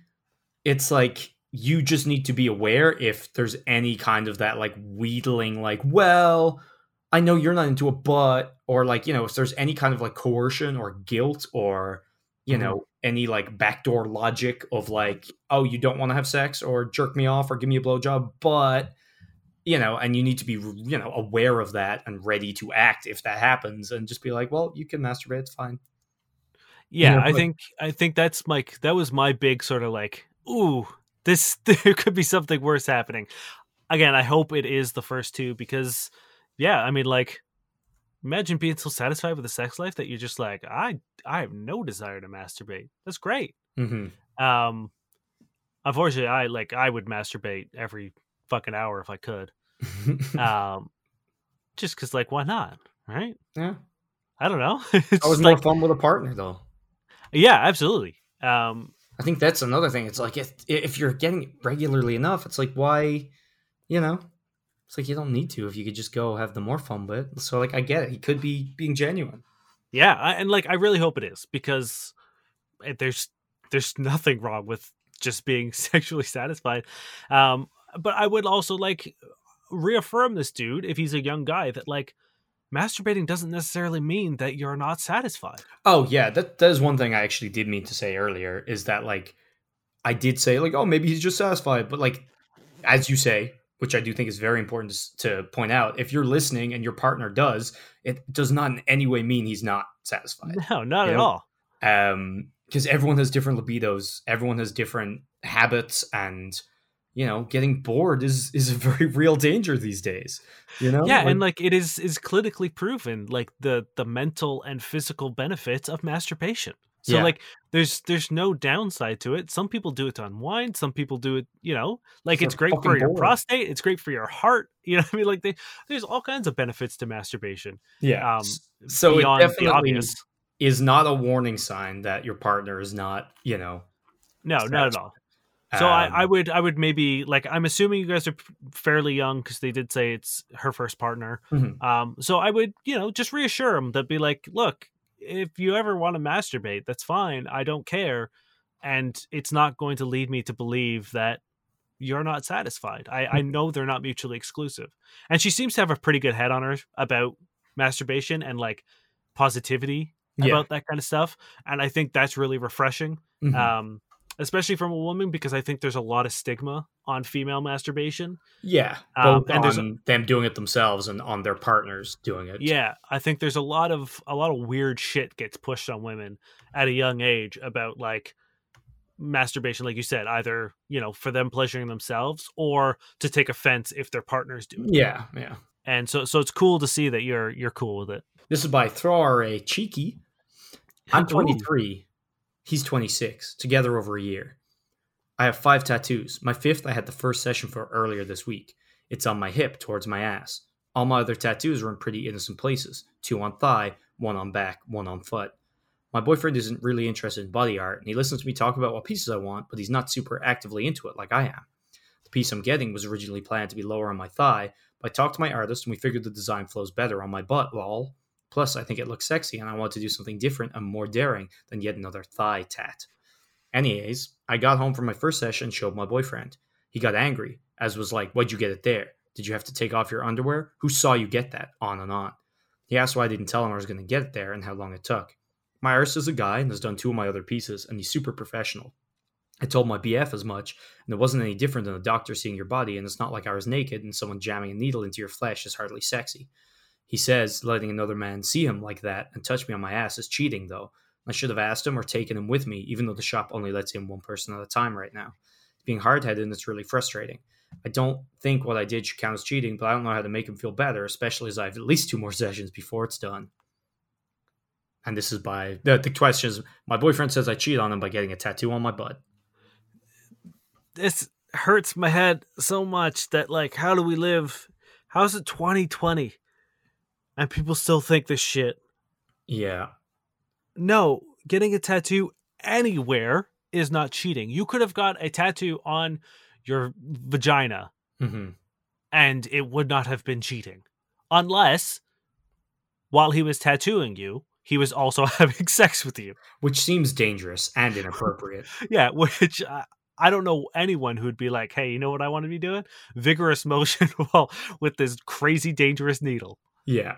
it's like you just need to be aware if there's any kind of that like wheedling, like, well, I know you're not into it, but, or like, you know, if there's any kind of like coercion or guilt or, you Mhm. know, any like backdoor logic of like, oh, you don't want to have sex or jerk me off or give me a blowjob, but, you know, and you need to be, you know, aware of that and ready to act if that happens and just be like, well, you can masturbate, it's fine. yeah, know, I like- think I think that's like that was my big sort of like, ooh, this there could be something worse happening. Again, I hope it is the first two because, yeah, I mean, like, imagine being so satisfied with a sex life that you're just like, I I have no desire to masturbate. That's great. hmm Um, unfortunately, I like I would masturbate every fucking hour if I could. Um, just because, like, why not? Right? yeah, I don't know. it's I was just more fun with a partner though. yeah, absolutely. Um, I think that's another thing. It's like if if you're getting it regularly enough, it's like why, you know, it's like you don't need to if you could just go have the more fun with. So like I get it. He could be being genuine. Yeah, I, and like I really hope it is because eh, there's there's nothing wrong with just being sexually satisfied. Um, but I would also like reaffirm this dude if he's a young guy that like masturbating doesn't necessarily mean that you're not satisfied. Oh yeah, that that is one thing I actually did mean to say earlier is that like I did say like oh maybe he's just satisfied, but like as you say, which I do think is very important to, to point out, if you're listening and your partner does, it does not in any way mean he's not satisfied. No, not You at know, all. um because everyone has different libidos everyone has different habits and you know getting bored is is a very real danger these days you know yeah, and like it is is clinically proven like the the mental and physical benefits of masturbation. So Yeah. like there's there's no downside to it. Some people do it to unwind, some people do it, you know, like it's great for your bored. prostate, it's great for your heart, you know what I mean? Like they, there's all kinds of benefits to masturbation. yeah um, so it beyond the obvious. is not a warning sign that your partner is not you know No, not at all. So I, I um, would I would maybe like I'm assuming you guys are fairly young because they did say it's her first partner. Mhm. Um, so I would you know just reassure him that be like, look, if you ever want to masturbate, that's fine. I don't care, and it's not going to lead me to believe that you're not satisfied. I I know they're not mutually exclusive, and she seems to have a pretty good head on her about masturbation and like positivity yeah about that kind of stuff, and I think that's really refreshing Mhm. um, especially from a woman because I think there's a lot of stigma on female masturbation. yeah um, and there's on them doing it themselves and on their partners doing it Yeah, I think there's a lot of a lot of weird shit gets pushed on women at a young age about like masturbation, like you said, either you know for them pleasuring themselves or to take offense if their partners do it. yeah yeah And so so it's cool to see that you're you're cool with it. this is by Thrower a cheeky I'm Ooh. 23. He's 26. Together over a year. I have five tattoos. My fifth I had the first session for earlier this week. It's on my hip towards my ass. All my other tattoos are in pretty innocent places two on thigh, one on back, one on foot. My boyfriend isn't really interested in body art, and he listens to me talk about what pieces I want, but he's not super actively into it like I am. The piece I'm getting was originally planned to be lower on my thigh, but I talked to my artist and we figured the design flows better on my butt, lol. Plus, I think it looks sexy, and I want to do something different and more daring than yet another thigh tat. Anyways, I got home from my first session and showed my boyfriend. He got angry, as was like, Why'd you get it there? Did you have to take off your underwear? Who saw you get that? On and on. He asked why I didn't tell him I was going to get it there and how long it took. My artist is a guy and has done two of my other pieces, and he's super professional. I told my BF as much, and it wasn't any different than a doctor seeing your body, and it's not like I was naked and someone jamming a needle into your flesh is hardly sexy. He says letting another man see him like that and touch me on my ass is cheating, though. I should have asked him or taken him with me, even though the shop only lets in one person at a time right now. Being hard headed, and it's really frustrating. I don't think what I did should count as cheating, but I don't know how to make him feel better, especially as I have at least two more sessions before it's done. And this is by the, the question is my boyfriend says I cheat on him by getting a tattoo on my butt. This hurts my head so much that like how do we live? How's it 2020? And people still think this shit. Yeah. no, getting a tattoo anywhere is not cheating. You could have got a tattoo on your vagina hmm and it would not have been cheating. Unless while he was tattooing you, he was also having sex with you. Which seems dangerous and inappropriate. Yeah, which I, I don't know anyone who'd be like, "Hey, you know what I want to be doing? Vigorous motion while with this crazy dangerous needle." yeah.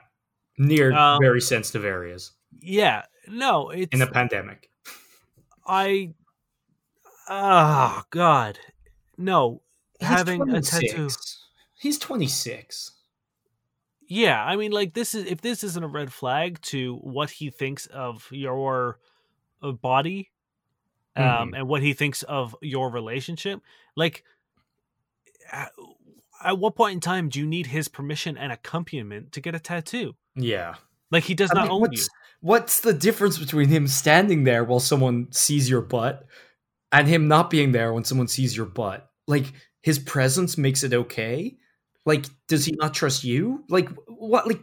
Near Um, very sensitive areas Yeah, no, it's in a pandemic. I oh god. No. He's having a tattoo. He's 26. Yeah, I mean like this is if this isn't a red flag to what he thinks of your uh, body um Mhm. and what he thinks of your relationship like at, at what point in time do you need his permission and accompaniment to get a tattoo Yeah. like he does I not mean, own what's, you what's the difference between him standing there while someone sees your butt and him not being there when someone sees your butt? Like his presence makes it okay. Like, does he not trust you? Like, what? Like,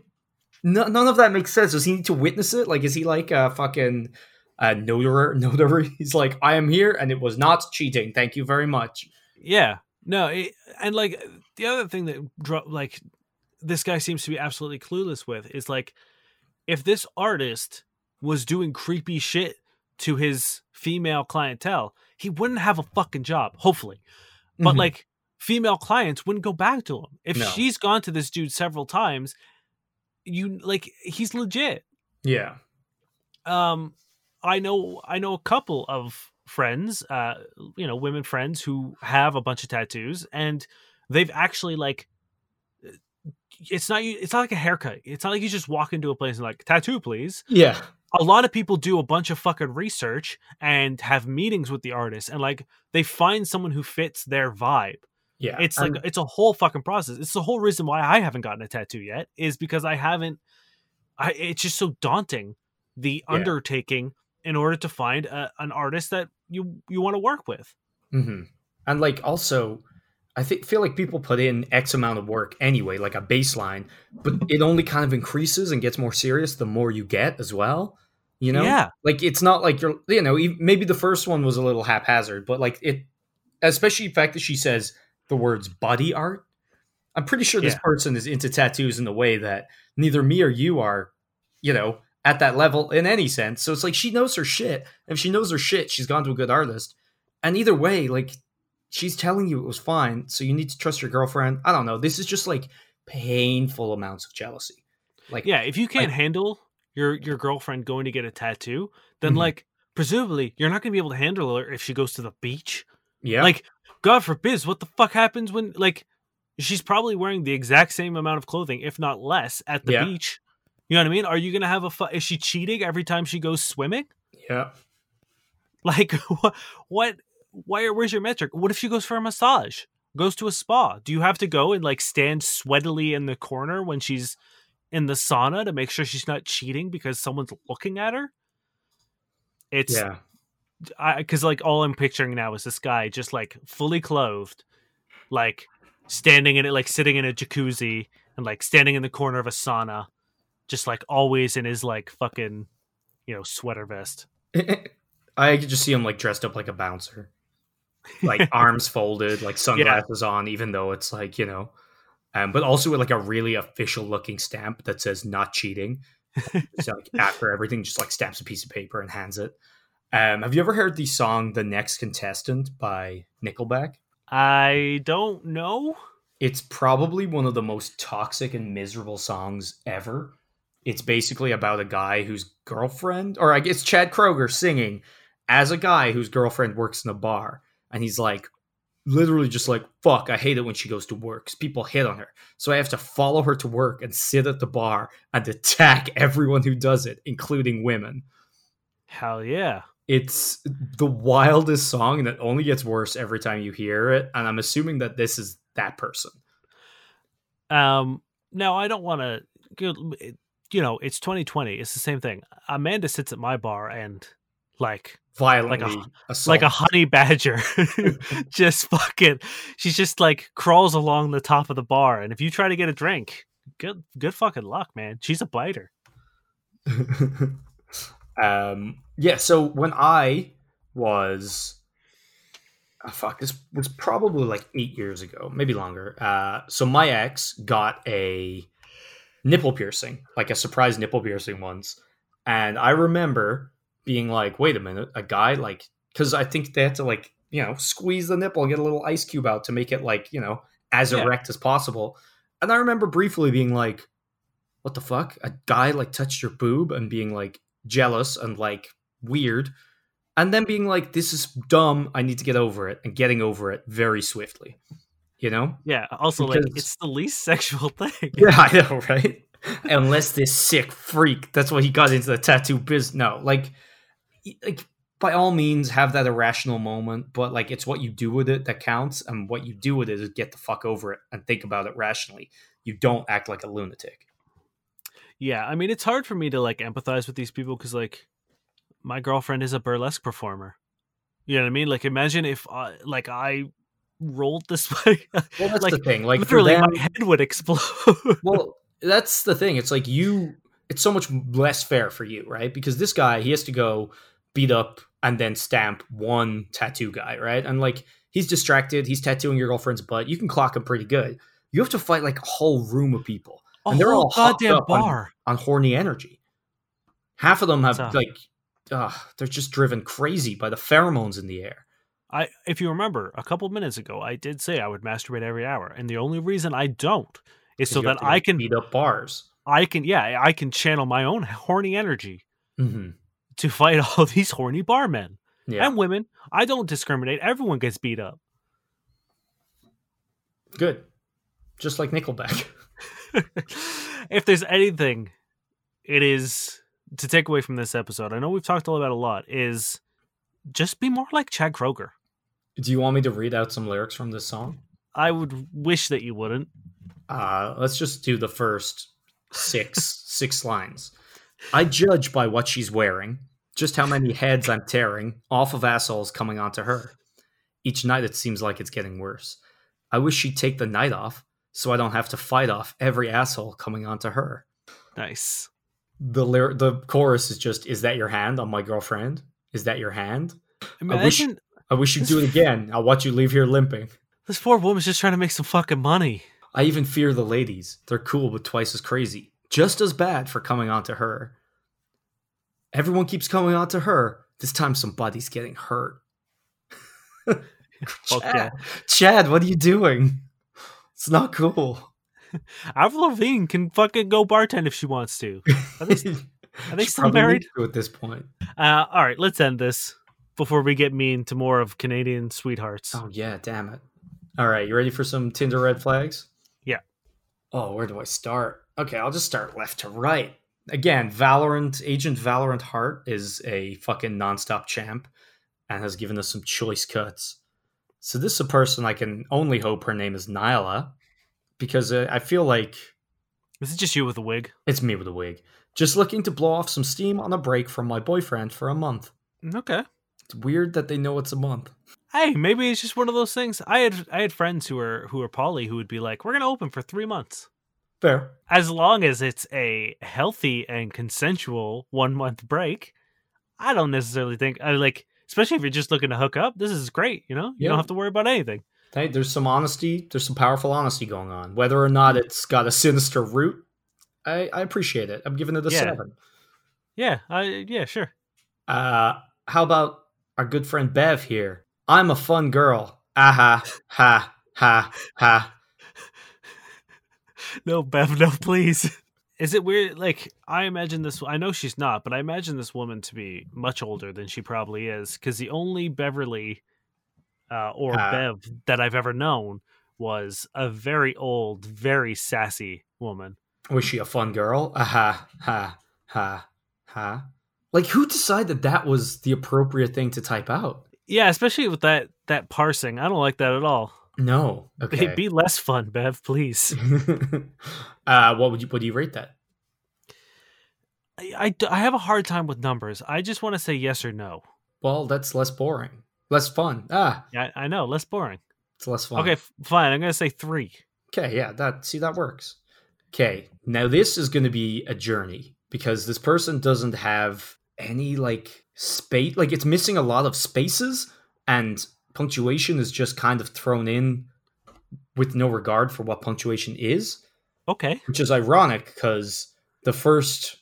no, none of that makes sense. Does he need to witness it? Like, is he like a fucking uh, notary? Notary? He's like, I am here, and it was not cheating. Thank you very much. Yeah, no, it, and like the other thing that like this guy seems to be absolutely clueless with is like if this artist was doing creepy shit to his female clientele, he wouldn't have a fucking job. Hopefully, but Mhm. like female clients wouldn't go back to him if No. she's gone to this dude several times. You like he's legit yeah, um i know i know a couple of friends uh you know women friends who have a bunch of tattoos and they've actually like it's not it's not like a haircut it's not like you just walk into a place and like tattoo please yeah, a lot of people do a bunch of fucking research and have meetings with the artist and like they find someone who fits their vibe yeah. it's like it's a whole fucking process. It's the whole reason why I haven't gotten a tattoo yet is because I haven't. I it's just so daunting the Yeah. undertaking in order to find a, an artist that you you want to work with. hmm And like also, I think feel like people put in X amount of work anyway, like a baseline, but it only kind of increases and gets more serious the more you get as well. You know, Yeah. like it's not like you're, you know, maybe the first one was a little haphazard, but like it, especially the fact that she says the words body art. I'm pretty sure this Yeah. person is into tattoos in the way that neither me or you are, you know, at that level in any sense. So it's like she knows her shit. If she knows her shit, she's gone to a good artist. And either way, like she's telling you it was fine, so you need to trust your girlfriend. I don't know. This is just like painful amounts of jealousy. Like Yeah, if you can't Like- handle your your girlfriend going to get a tattoo, then Mhm. like presumably you're not going to be able to handle her if she goes to the beach. yeah, Like God forbid, what the fuck happens when like she's probably wearing the exact same amount of clothing, if not less, at the Yeah. beach. You know what I mean? Are you gonna have a? Fu- is she cheating every time she goes swimming? yeah, Like what? What? Why? Where's your metric? What if she goes for a massage? Goes to a spa? Do you have to go and like stand sweatily in the corner when she's in the sauna to make sure she's not cheating because someone's looking at her? It's yeah. because like all I'm picturing now is this guy just like fully clothed, like standing in it, like sitting in a jacuzzi and like standing in the corner of a sauna, just like always in his like fucking, you know, sweater vest. I could just see him like dressed up like a bouncer, like arms folded, like sunglasses on, even though it's like you know, um, but also with like a really official looking stamp that says "not cheating." so like after everything, just like stamps a piece of paper and hands it. Um, have you ever heard the song "The Next Contestant" by Nickelback? I don't know. It's probably one of the most toxic and miserable songs ever. It's basically about a guy whose girlfriend, or I guess Chad Kroeger singing as a guy whose girlfriend works in a bar. And he's like, literally just like, fuck, I hate it when she goes to work because people hit on her. So I have to follow her to work and sit at the bar and attack everyone who does it, including women. Hell yeah. It's the wildest song and it only gets worse every time you hear it. And I'm assuming that this is that person. Um. Now I don't want to. You know, it's 2020. It's the same thing. Amanda sits at my bar and like Violently like assault. like a honey badger just fucking she's just like crawls along the top of the bar and if you try to get a drink good good fucking luck man she's a biter um yeah so when i was oh, fuck this was probably like eight years ago maybe longer uh so my ex got a nipple piercing like a surprise nipple piercing once. And i remember being like wait a minute a guy like because i think they had to like you know squeeze the nipple and get a little ice cube out to make it like you know as Yeah. erect as possible. And i remember briefly being like what the fuck? A guy like touched your boob and being like jealous and like weird. And then being like this is dumb. I need to get over it and getting over it very swiftly you know yeah also like it's the least sexual thing yeah i know right unless this sick freak that's why he got into the tattoo business no like like by all means have that irrational moment, but like it's what you do with it that counts, and what you do with it is get the fuck over it and think about it rationally. You don't act like a lunatic. Yeah, I mean, it's hard for me to like empathize with these people because like my girlfriend is a burlesque performer. You know what I mean? Like, imagine if I like I rolled this way. Well, that's like the thing. Like literally, them- my head would explode. well, that's the thing. It's like you. It's so much less fair for you, right? Because this guy, he has to go beat up and then stamp one tattoo guy, right? And like he's distracted. He's tattooing your girlfriend's butt. You can clock him pretty good. You have to fight like a whole room of people a And they're all goddamn up on- bar. on horny energy. Half of them have So- like, uh, they're just driven crazy by the pheromones in the air. I, if you remember, a couple minutes ago, I did say I would masturbate every hour, and the only reason I don't is so that I can, beat up bars. I can, yeah, I can channel my own horny energy hmm to fight all these horny barmen Yeah, and women. I don't discriminate. Everyone gets beat up. good. Just like Nickelback. if there's anything, it is to take away from this episode. I know we've talked all about a lot. Is just be more like Chad Kroeger. Do you want me to read out some lyrics from this song? I would wish that you wouldn't. Uh, let's just do the first six six lines. I judge by what she's wearing, just how many heads I'm tearing off of assholes coming onto her. Each night it seems like it's getting worse. I wish she'd take the night off so I don't have to fight off every asshole coming onto her. Nice. The lyr- the chorus is just is that your hand on my girlfriend? Is that your hand? Imagine I wish you'd do it again. I'll watch you leave here limping. this poor woman's just trying to make some fucking money. I even fear the ladies. They're cool, but twice as crazy. Just as bad for coming on to her. Everyone keeps coming on to her. This time somebody's getting hurt. Yeah. Chad, Chad, what are you doing? It's not cool. Avril Lavigne can fucking go bartend if she wants to. Are they, are they still married? to at this point? Uh, all right, let's end this before we get mean to more of Canadian sweethearts. Oh yeah, damn it. All right, you ready for some Tinder red flags? Yeah. Oh, where do I start? Okay, I'll just start left to right. Again, Valorant Agent Valorant Heart is a fucking nonstop champ and has given us some choice cuts. So this is a person I can only hope her name is Nyla because uh, I feel like this Is it just you with a wig? it's me with a wig. Just looking to blow off some steam on a break from my boyfriend for a month. Okay. It's weird that they know it's a month. Hey, maybe it's just one of those things. I had I had friends who were who were poly who would be like, "We're gonna open for three months." Fair. as long as it's a healthy and consensual one month break, I don't necessarily think I like, especially if you're just looking to hook up. This is great, you know. You Yeah. don't have to worry about anything. Hey, there's some honesty. There's some powerful honesty going on. Whether or not it's got a sinister root, I, I appreciate it. I'm giving it a Yeah. seven. Yeah, I yeah, sure. Uh, how about our good friend Bev here? I'm a fun girl. Aha, ha, ha, ha. No, Bev, no, please. Is it weird? Like, I imagine this. I know she's not, but I imagine this woman to be much older than she probably is. Because the only Beverly uh, or Ah. Bev that I've ever known was a very old, very sassy woman. Was she a fun girl? Aha, ha, ha, ha. Like, who decided that that was the appropriate thing to type out? Yeah, especially with that that parsing. I don't like that at all. No. Okay. Be less fun, Bev, please. uh, what would you? What do you rate that? I I have a hard time with numbers. I just want to say yes or no. Well, that's less boring, less fun. Ah, Yeah, I know, less boring. it's less fun. Okay, f- fine. I'm gonna say three. Okay, yeah, that see that works. Okay, now this is going to be a journey because this person doesn't have any like space, like it's missing a lot of spaces, and punctuation is just kind of thrown in with no regard for what punctuation is, Okay. which is ironic because the first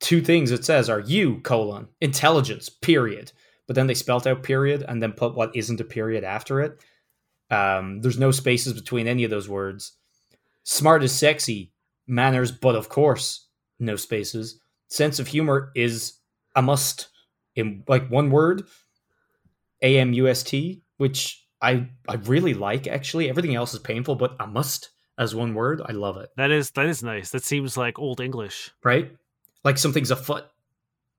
two things it says are you colon intelligence period, but then they spelt out period and then put what isn't a period after it. Um, there's no spaces between any of those words. Smart is sexy. Manners, but of course, no spaces. Sense of humor is a must in like one word. A M U S T, which I I really like actually. Everything else is painful, but a must as one word. I love it. That is that is nice. That seems like old English. Right? Like something's afoot.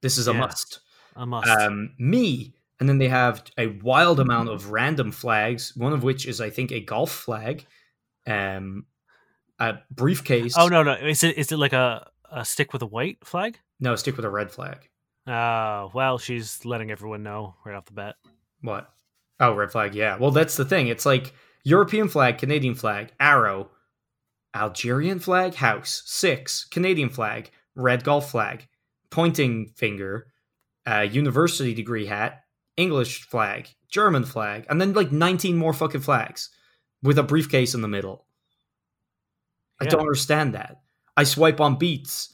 This is a Yeah. must. A must. um, me, and then they have a wild amount of random flags. One of which is, I think, a golf flag, um, a briefcase. oh no, no. Is it is it like a, a stick with a white flag? no, stick with a red flag. Oh, well, she's letting everyone know right off the bat. What? Oh, red flag. Yeah. Well, that's the thing. It's like European flag, Canadian flag, arrow, Algerian flag, house, six, Canadian flag, red golf flag, pointing finger, uh, university degree hat, English flag, German flag, and then like 19 more fucking flags with a briefcase in the middle. I don't understand that. I swipe on beats.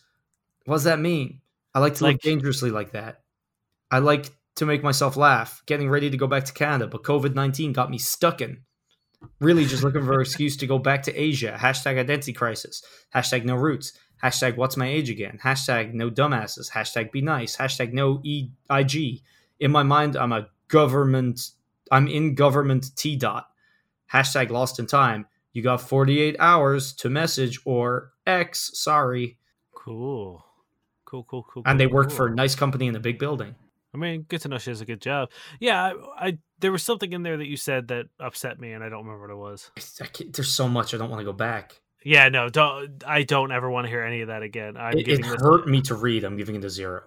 What does that mean? I like to live Like- dangerously like that. I like to make myself laugh. Getting ready to go back to Canada, but COVID 19 got me stuck in. Really just looking for an excuse to go back to Asia. Hashtag identity crisis. Hashtag no roots. Hashtag what's my age again. Hashtag no dumbasses. Hashtag be nice. Hashtag no EIG. In my mind, I'm a government, I'm in government T dot. Hashtag lost in time. You got 48 hours to message or X, sorry. Cool. Cool, cool, cool. And they cool, work for a nice company in a big building. I mean, good to know she does a good job. Yeah, I, I there was something in there that you said that upset me, and I don't remember what it was. There's so much I don't want to go back. Yeah, no, don't. I don't ever want to hear any of that again. I'm It, it hurt me to read. I'm giving it a zero.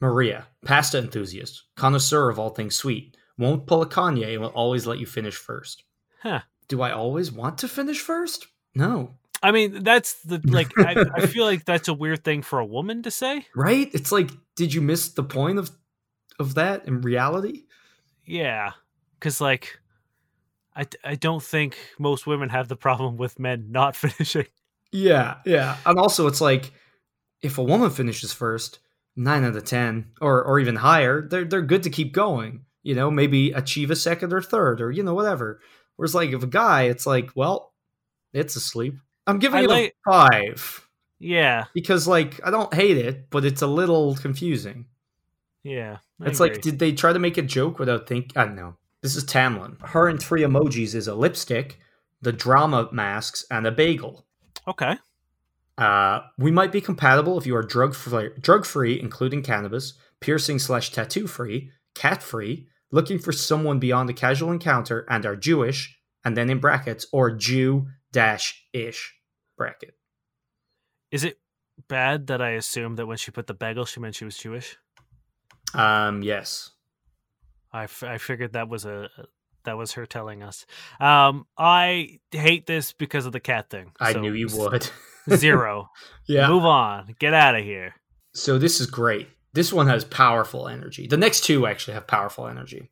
Maria, pasta enthusiast, connoisseur of all things sweet, won't pull a Kanye and will always let you finish first. Huh. Do I always want to finish first? No. I mean, that's the like. I, I feel like that's a weird thing for a woman to say. Right? It's like, did you miss the point of of that in reality? Yeah, because like, I I don't think most women have the problem with men not finishing. Yeah, yeah. And also it's like if a woman finishes first, nine out of ten, or or even higher, they're they're good to keep going. You know, maybe achieve a second or third, or you know, whatever. Whereas like if a guy, it's like, well, it's asleep. I'm giving I it like- a five. Yeah, Because like I don't hate it, but it's a little confusing. yeah. I It's like, did they try to make a joke without think? I don't know. This is Tamlin. Her and three emojis is a lipstick, the drama masks, and a bagel. okay. Uh, we might be compatible if you are drug free, drug free, including cannabis, piercing slash tattoo free, cat free, looking for someone beyond a casual encounter, and are Jewish, and then in brackets or Jew dash ish bracket. Is it bad that I assumed that when she put the bagel, she meant she was Jewish? Um, yes. I, f- I figured that was a that was her telling us. Um, I hate this because of the cat thing. I So, knew you would. Zero. yeah. Move on. Get out of here. So this is great. This one has powerful energy. The next two actually have powerful energy.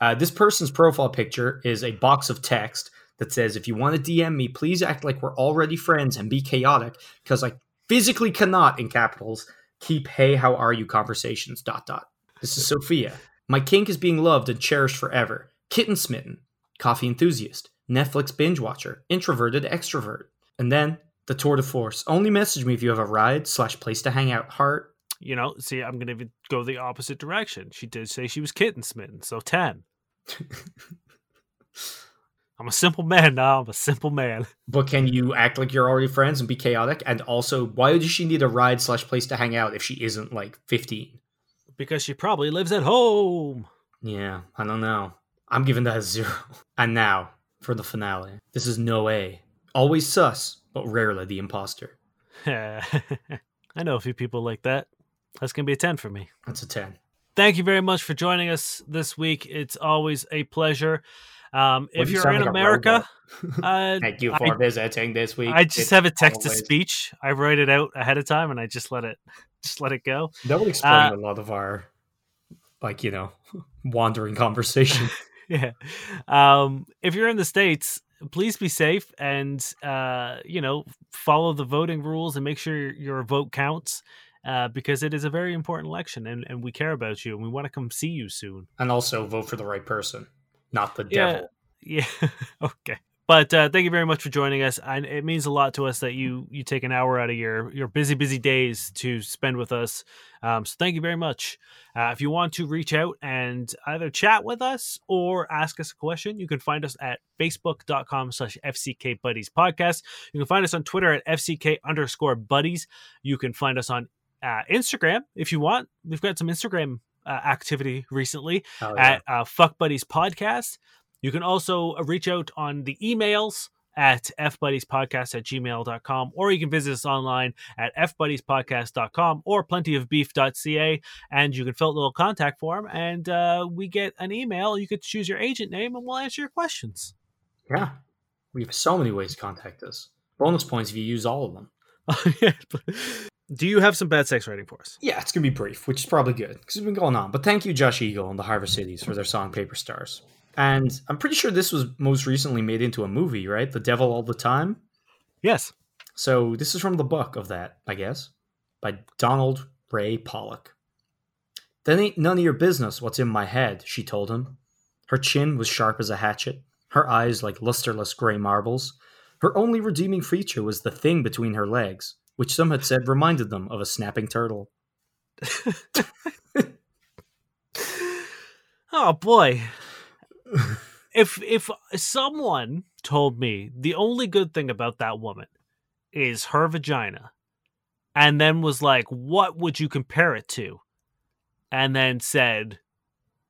Uh, this person's profile picture is a box of text that says, "If you want to DM me, please act like we're already friends and be chaotic, because I physically cannot, in capitals, keep hey how are you conversations." Dot dot. This is Sophia. My kink is being loved and cherished forever. Kitten smitten, coffee enthusiast, Netflix binge watcher, introverted extrovert, and then the tour de force. Only message me if you have a ride slash place to hang out. Heart. You know, see, I'm going to go the opposite direction. She did say she was kitten smitten, so 10. I'm a simple man now. I'm a simple man. But can you act like you're already friends and be chaotic? And also, why does she need a ride slash place to hang out if she isn't like 15? Because she probably lives at home. Yeah, I don't know. I'm giving that a zero. And now for the finale. This is no A. Always sus, but rarely the imposter. I know a few people like that. That's going to be a 10 for me. That's a 10. Thank you very much for joining us this week. It's always a pleasure. Um, if you you're in like America, uh, Thank you I- for visiting this week. I just It's have a text to speech. I write it out ahead of time and I just let it just let it go. That would explain Uh, a lot of our, like, you know, wandering conversation. yeah. Um, if you're in the states, please be safe and uh, you know follow the voting rules and make sure your vote counts uh, because it is a very important election and, and we care about you and we want to come see you soon. and also vote for the right person, not the Yeah. devil. Yeah. okay. But uh, thank you very much for joining us. And it means a lot to us that you you take an hour out of your your busy busy days to spend with us. Um, so thank you very much. Uh, if you want to reach out and either chat with us or ask us a question, you can find us at facebook.com slash FCK Buddies Podcast. You can find us on Twitter at FCK underscore buddies. You can find us on uh, Instagram if you want. We've got some Instagram activity recently Oh, yeah. at uh, Fuck Buddies Podcast. You can also uh, reach out on the emails at fbuddiespodcast at gmail.com, or you can visit us online at fbuddiespodcast.com or plentyofbeef.ca, and you can fill out a little contact form, and uh, we get an email. You could choose your agent name, and we'll answer your questions. yeah. We have so many ways to contact us. Bonus points if you use all of them. Do you have some bad sex writing for us? Yeah, it's gonna be brief, which is probably good because it's been going on. But thank you, Josh Eagle and the Harvest Cities for their song "Paper Stars." And I'm pretty sure this was most recently made into a movie, right? The Devil All the Time. Yes. So this is from the book of that, I guess, by Donald Ray Pollock. That ain't none of your business what's in my head, she told him. Her chin was sharp as a hatchet, her eyes like lusterless grey marbles. Her only redeeming feature was the thing between her legs, which some had said reminded them of a snapping turtle. Oh boy. if if someone told me the only good thing about that woman is her vagina and then was like what would you compare it to and then said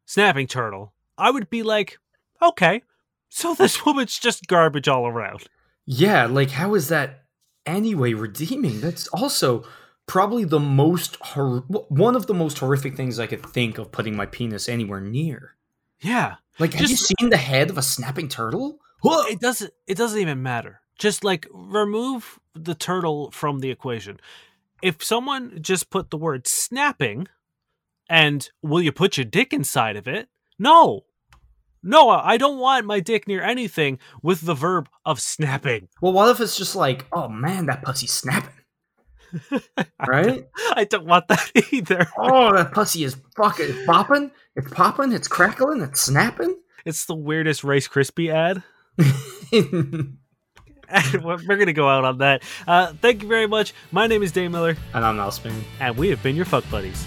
snapping turtle i would be like okay so this woman's just garbage all around Yeah, like how is that anyway redeeming? That's also probably the most hor- one of the most horrific things I could think of putting my penis anywhere near. yeah Like, have you seen the head of a snapping turtle? Whoa! it doesn't it doesn't even matter just like remove the turtle from the equation if someone just put the word snapping and will you put your dick inside of it no no i don't want my dick near anything with the verb of snapping. Well, what if it's just like, oh man, that pussy's snapping, right? i don't want that either. Oh, that pussy is fucking popping, it's popping, it's crackling, it's snapping. it's the weirdest rice crispy ad. We're gonna go out on that. Uh, thank you very much. My name is dave miller. And I'm Alspin. and we have been your fuck buddies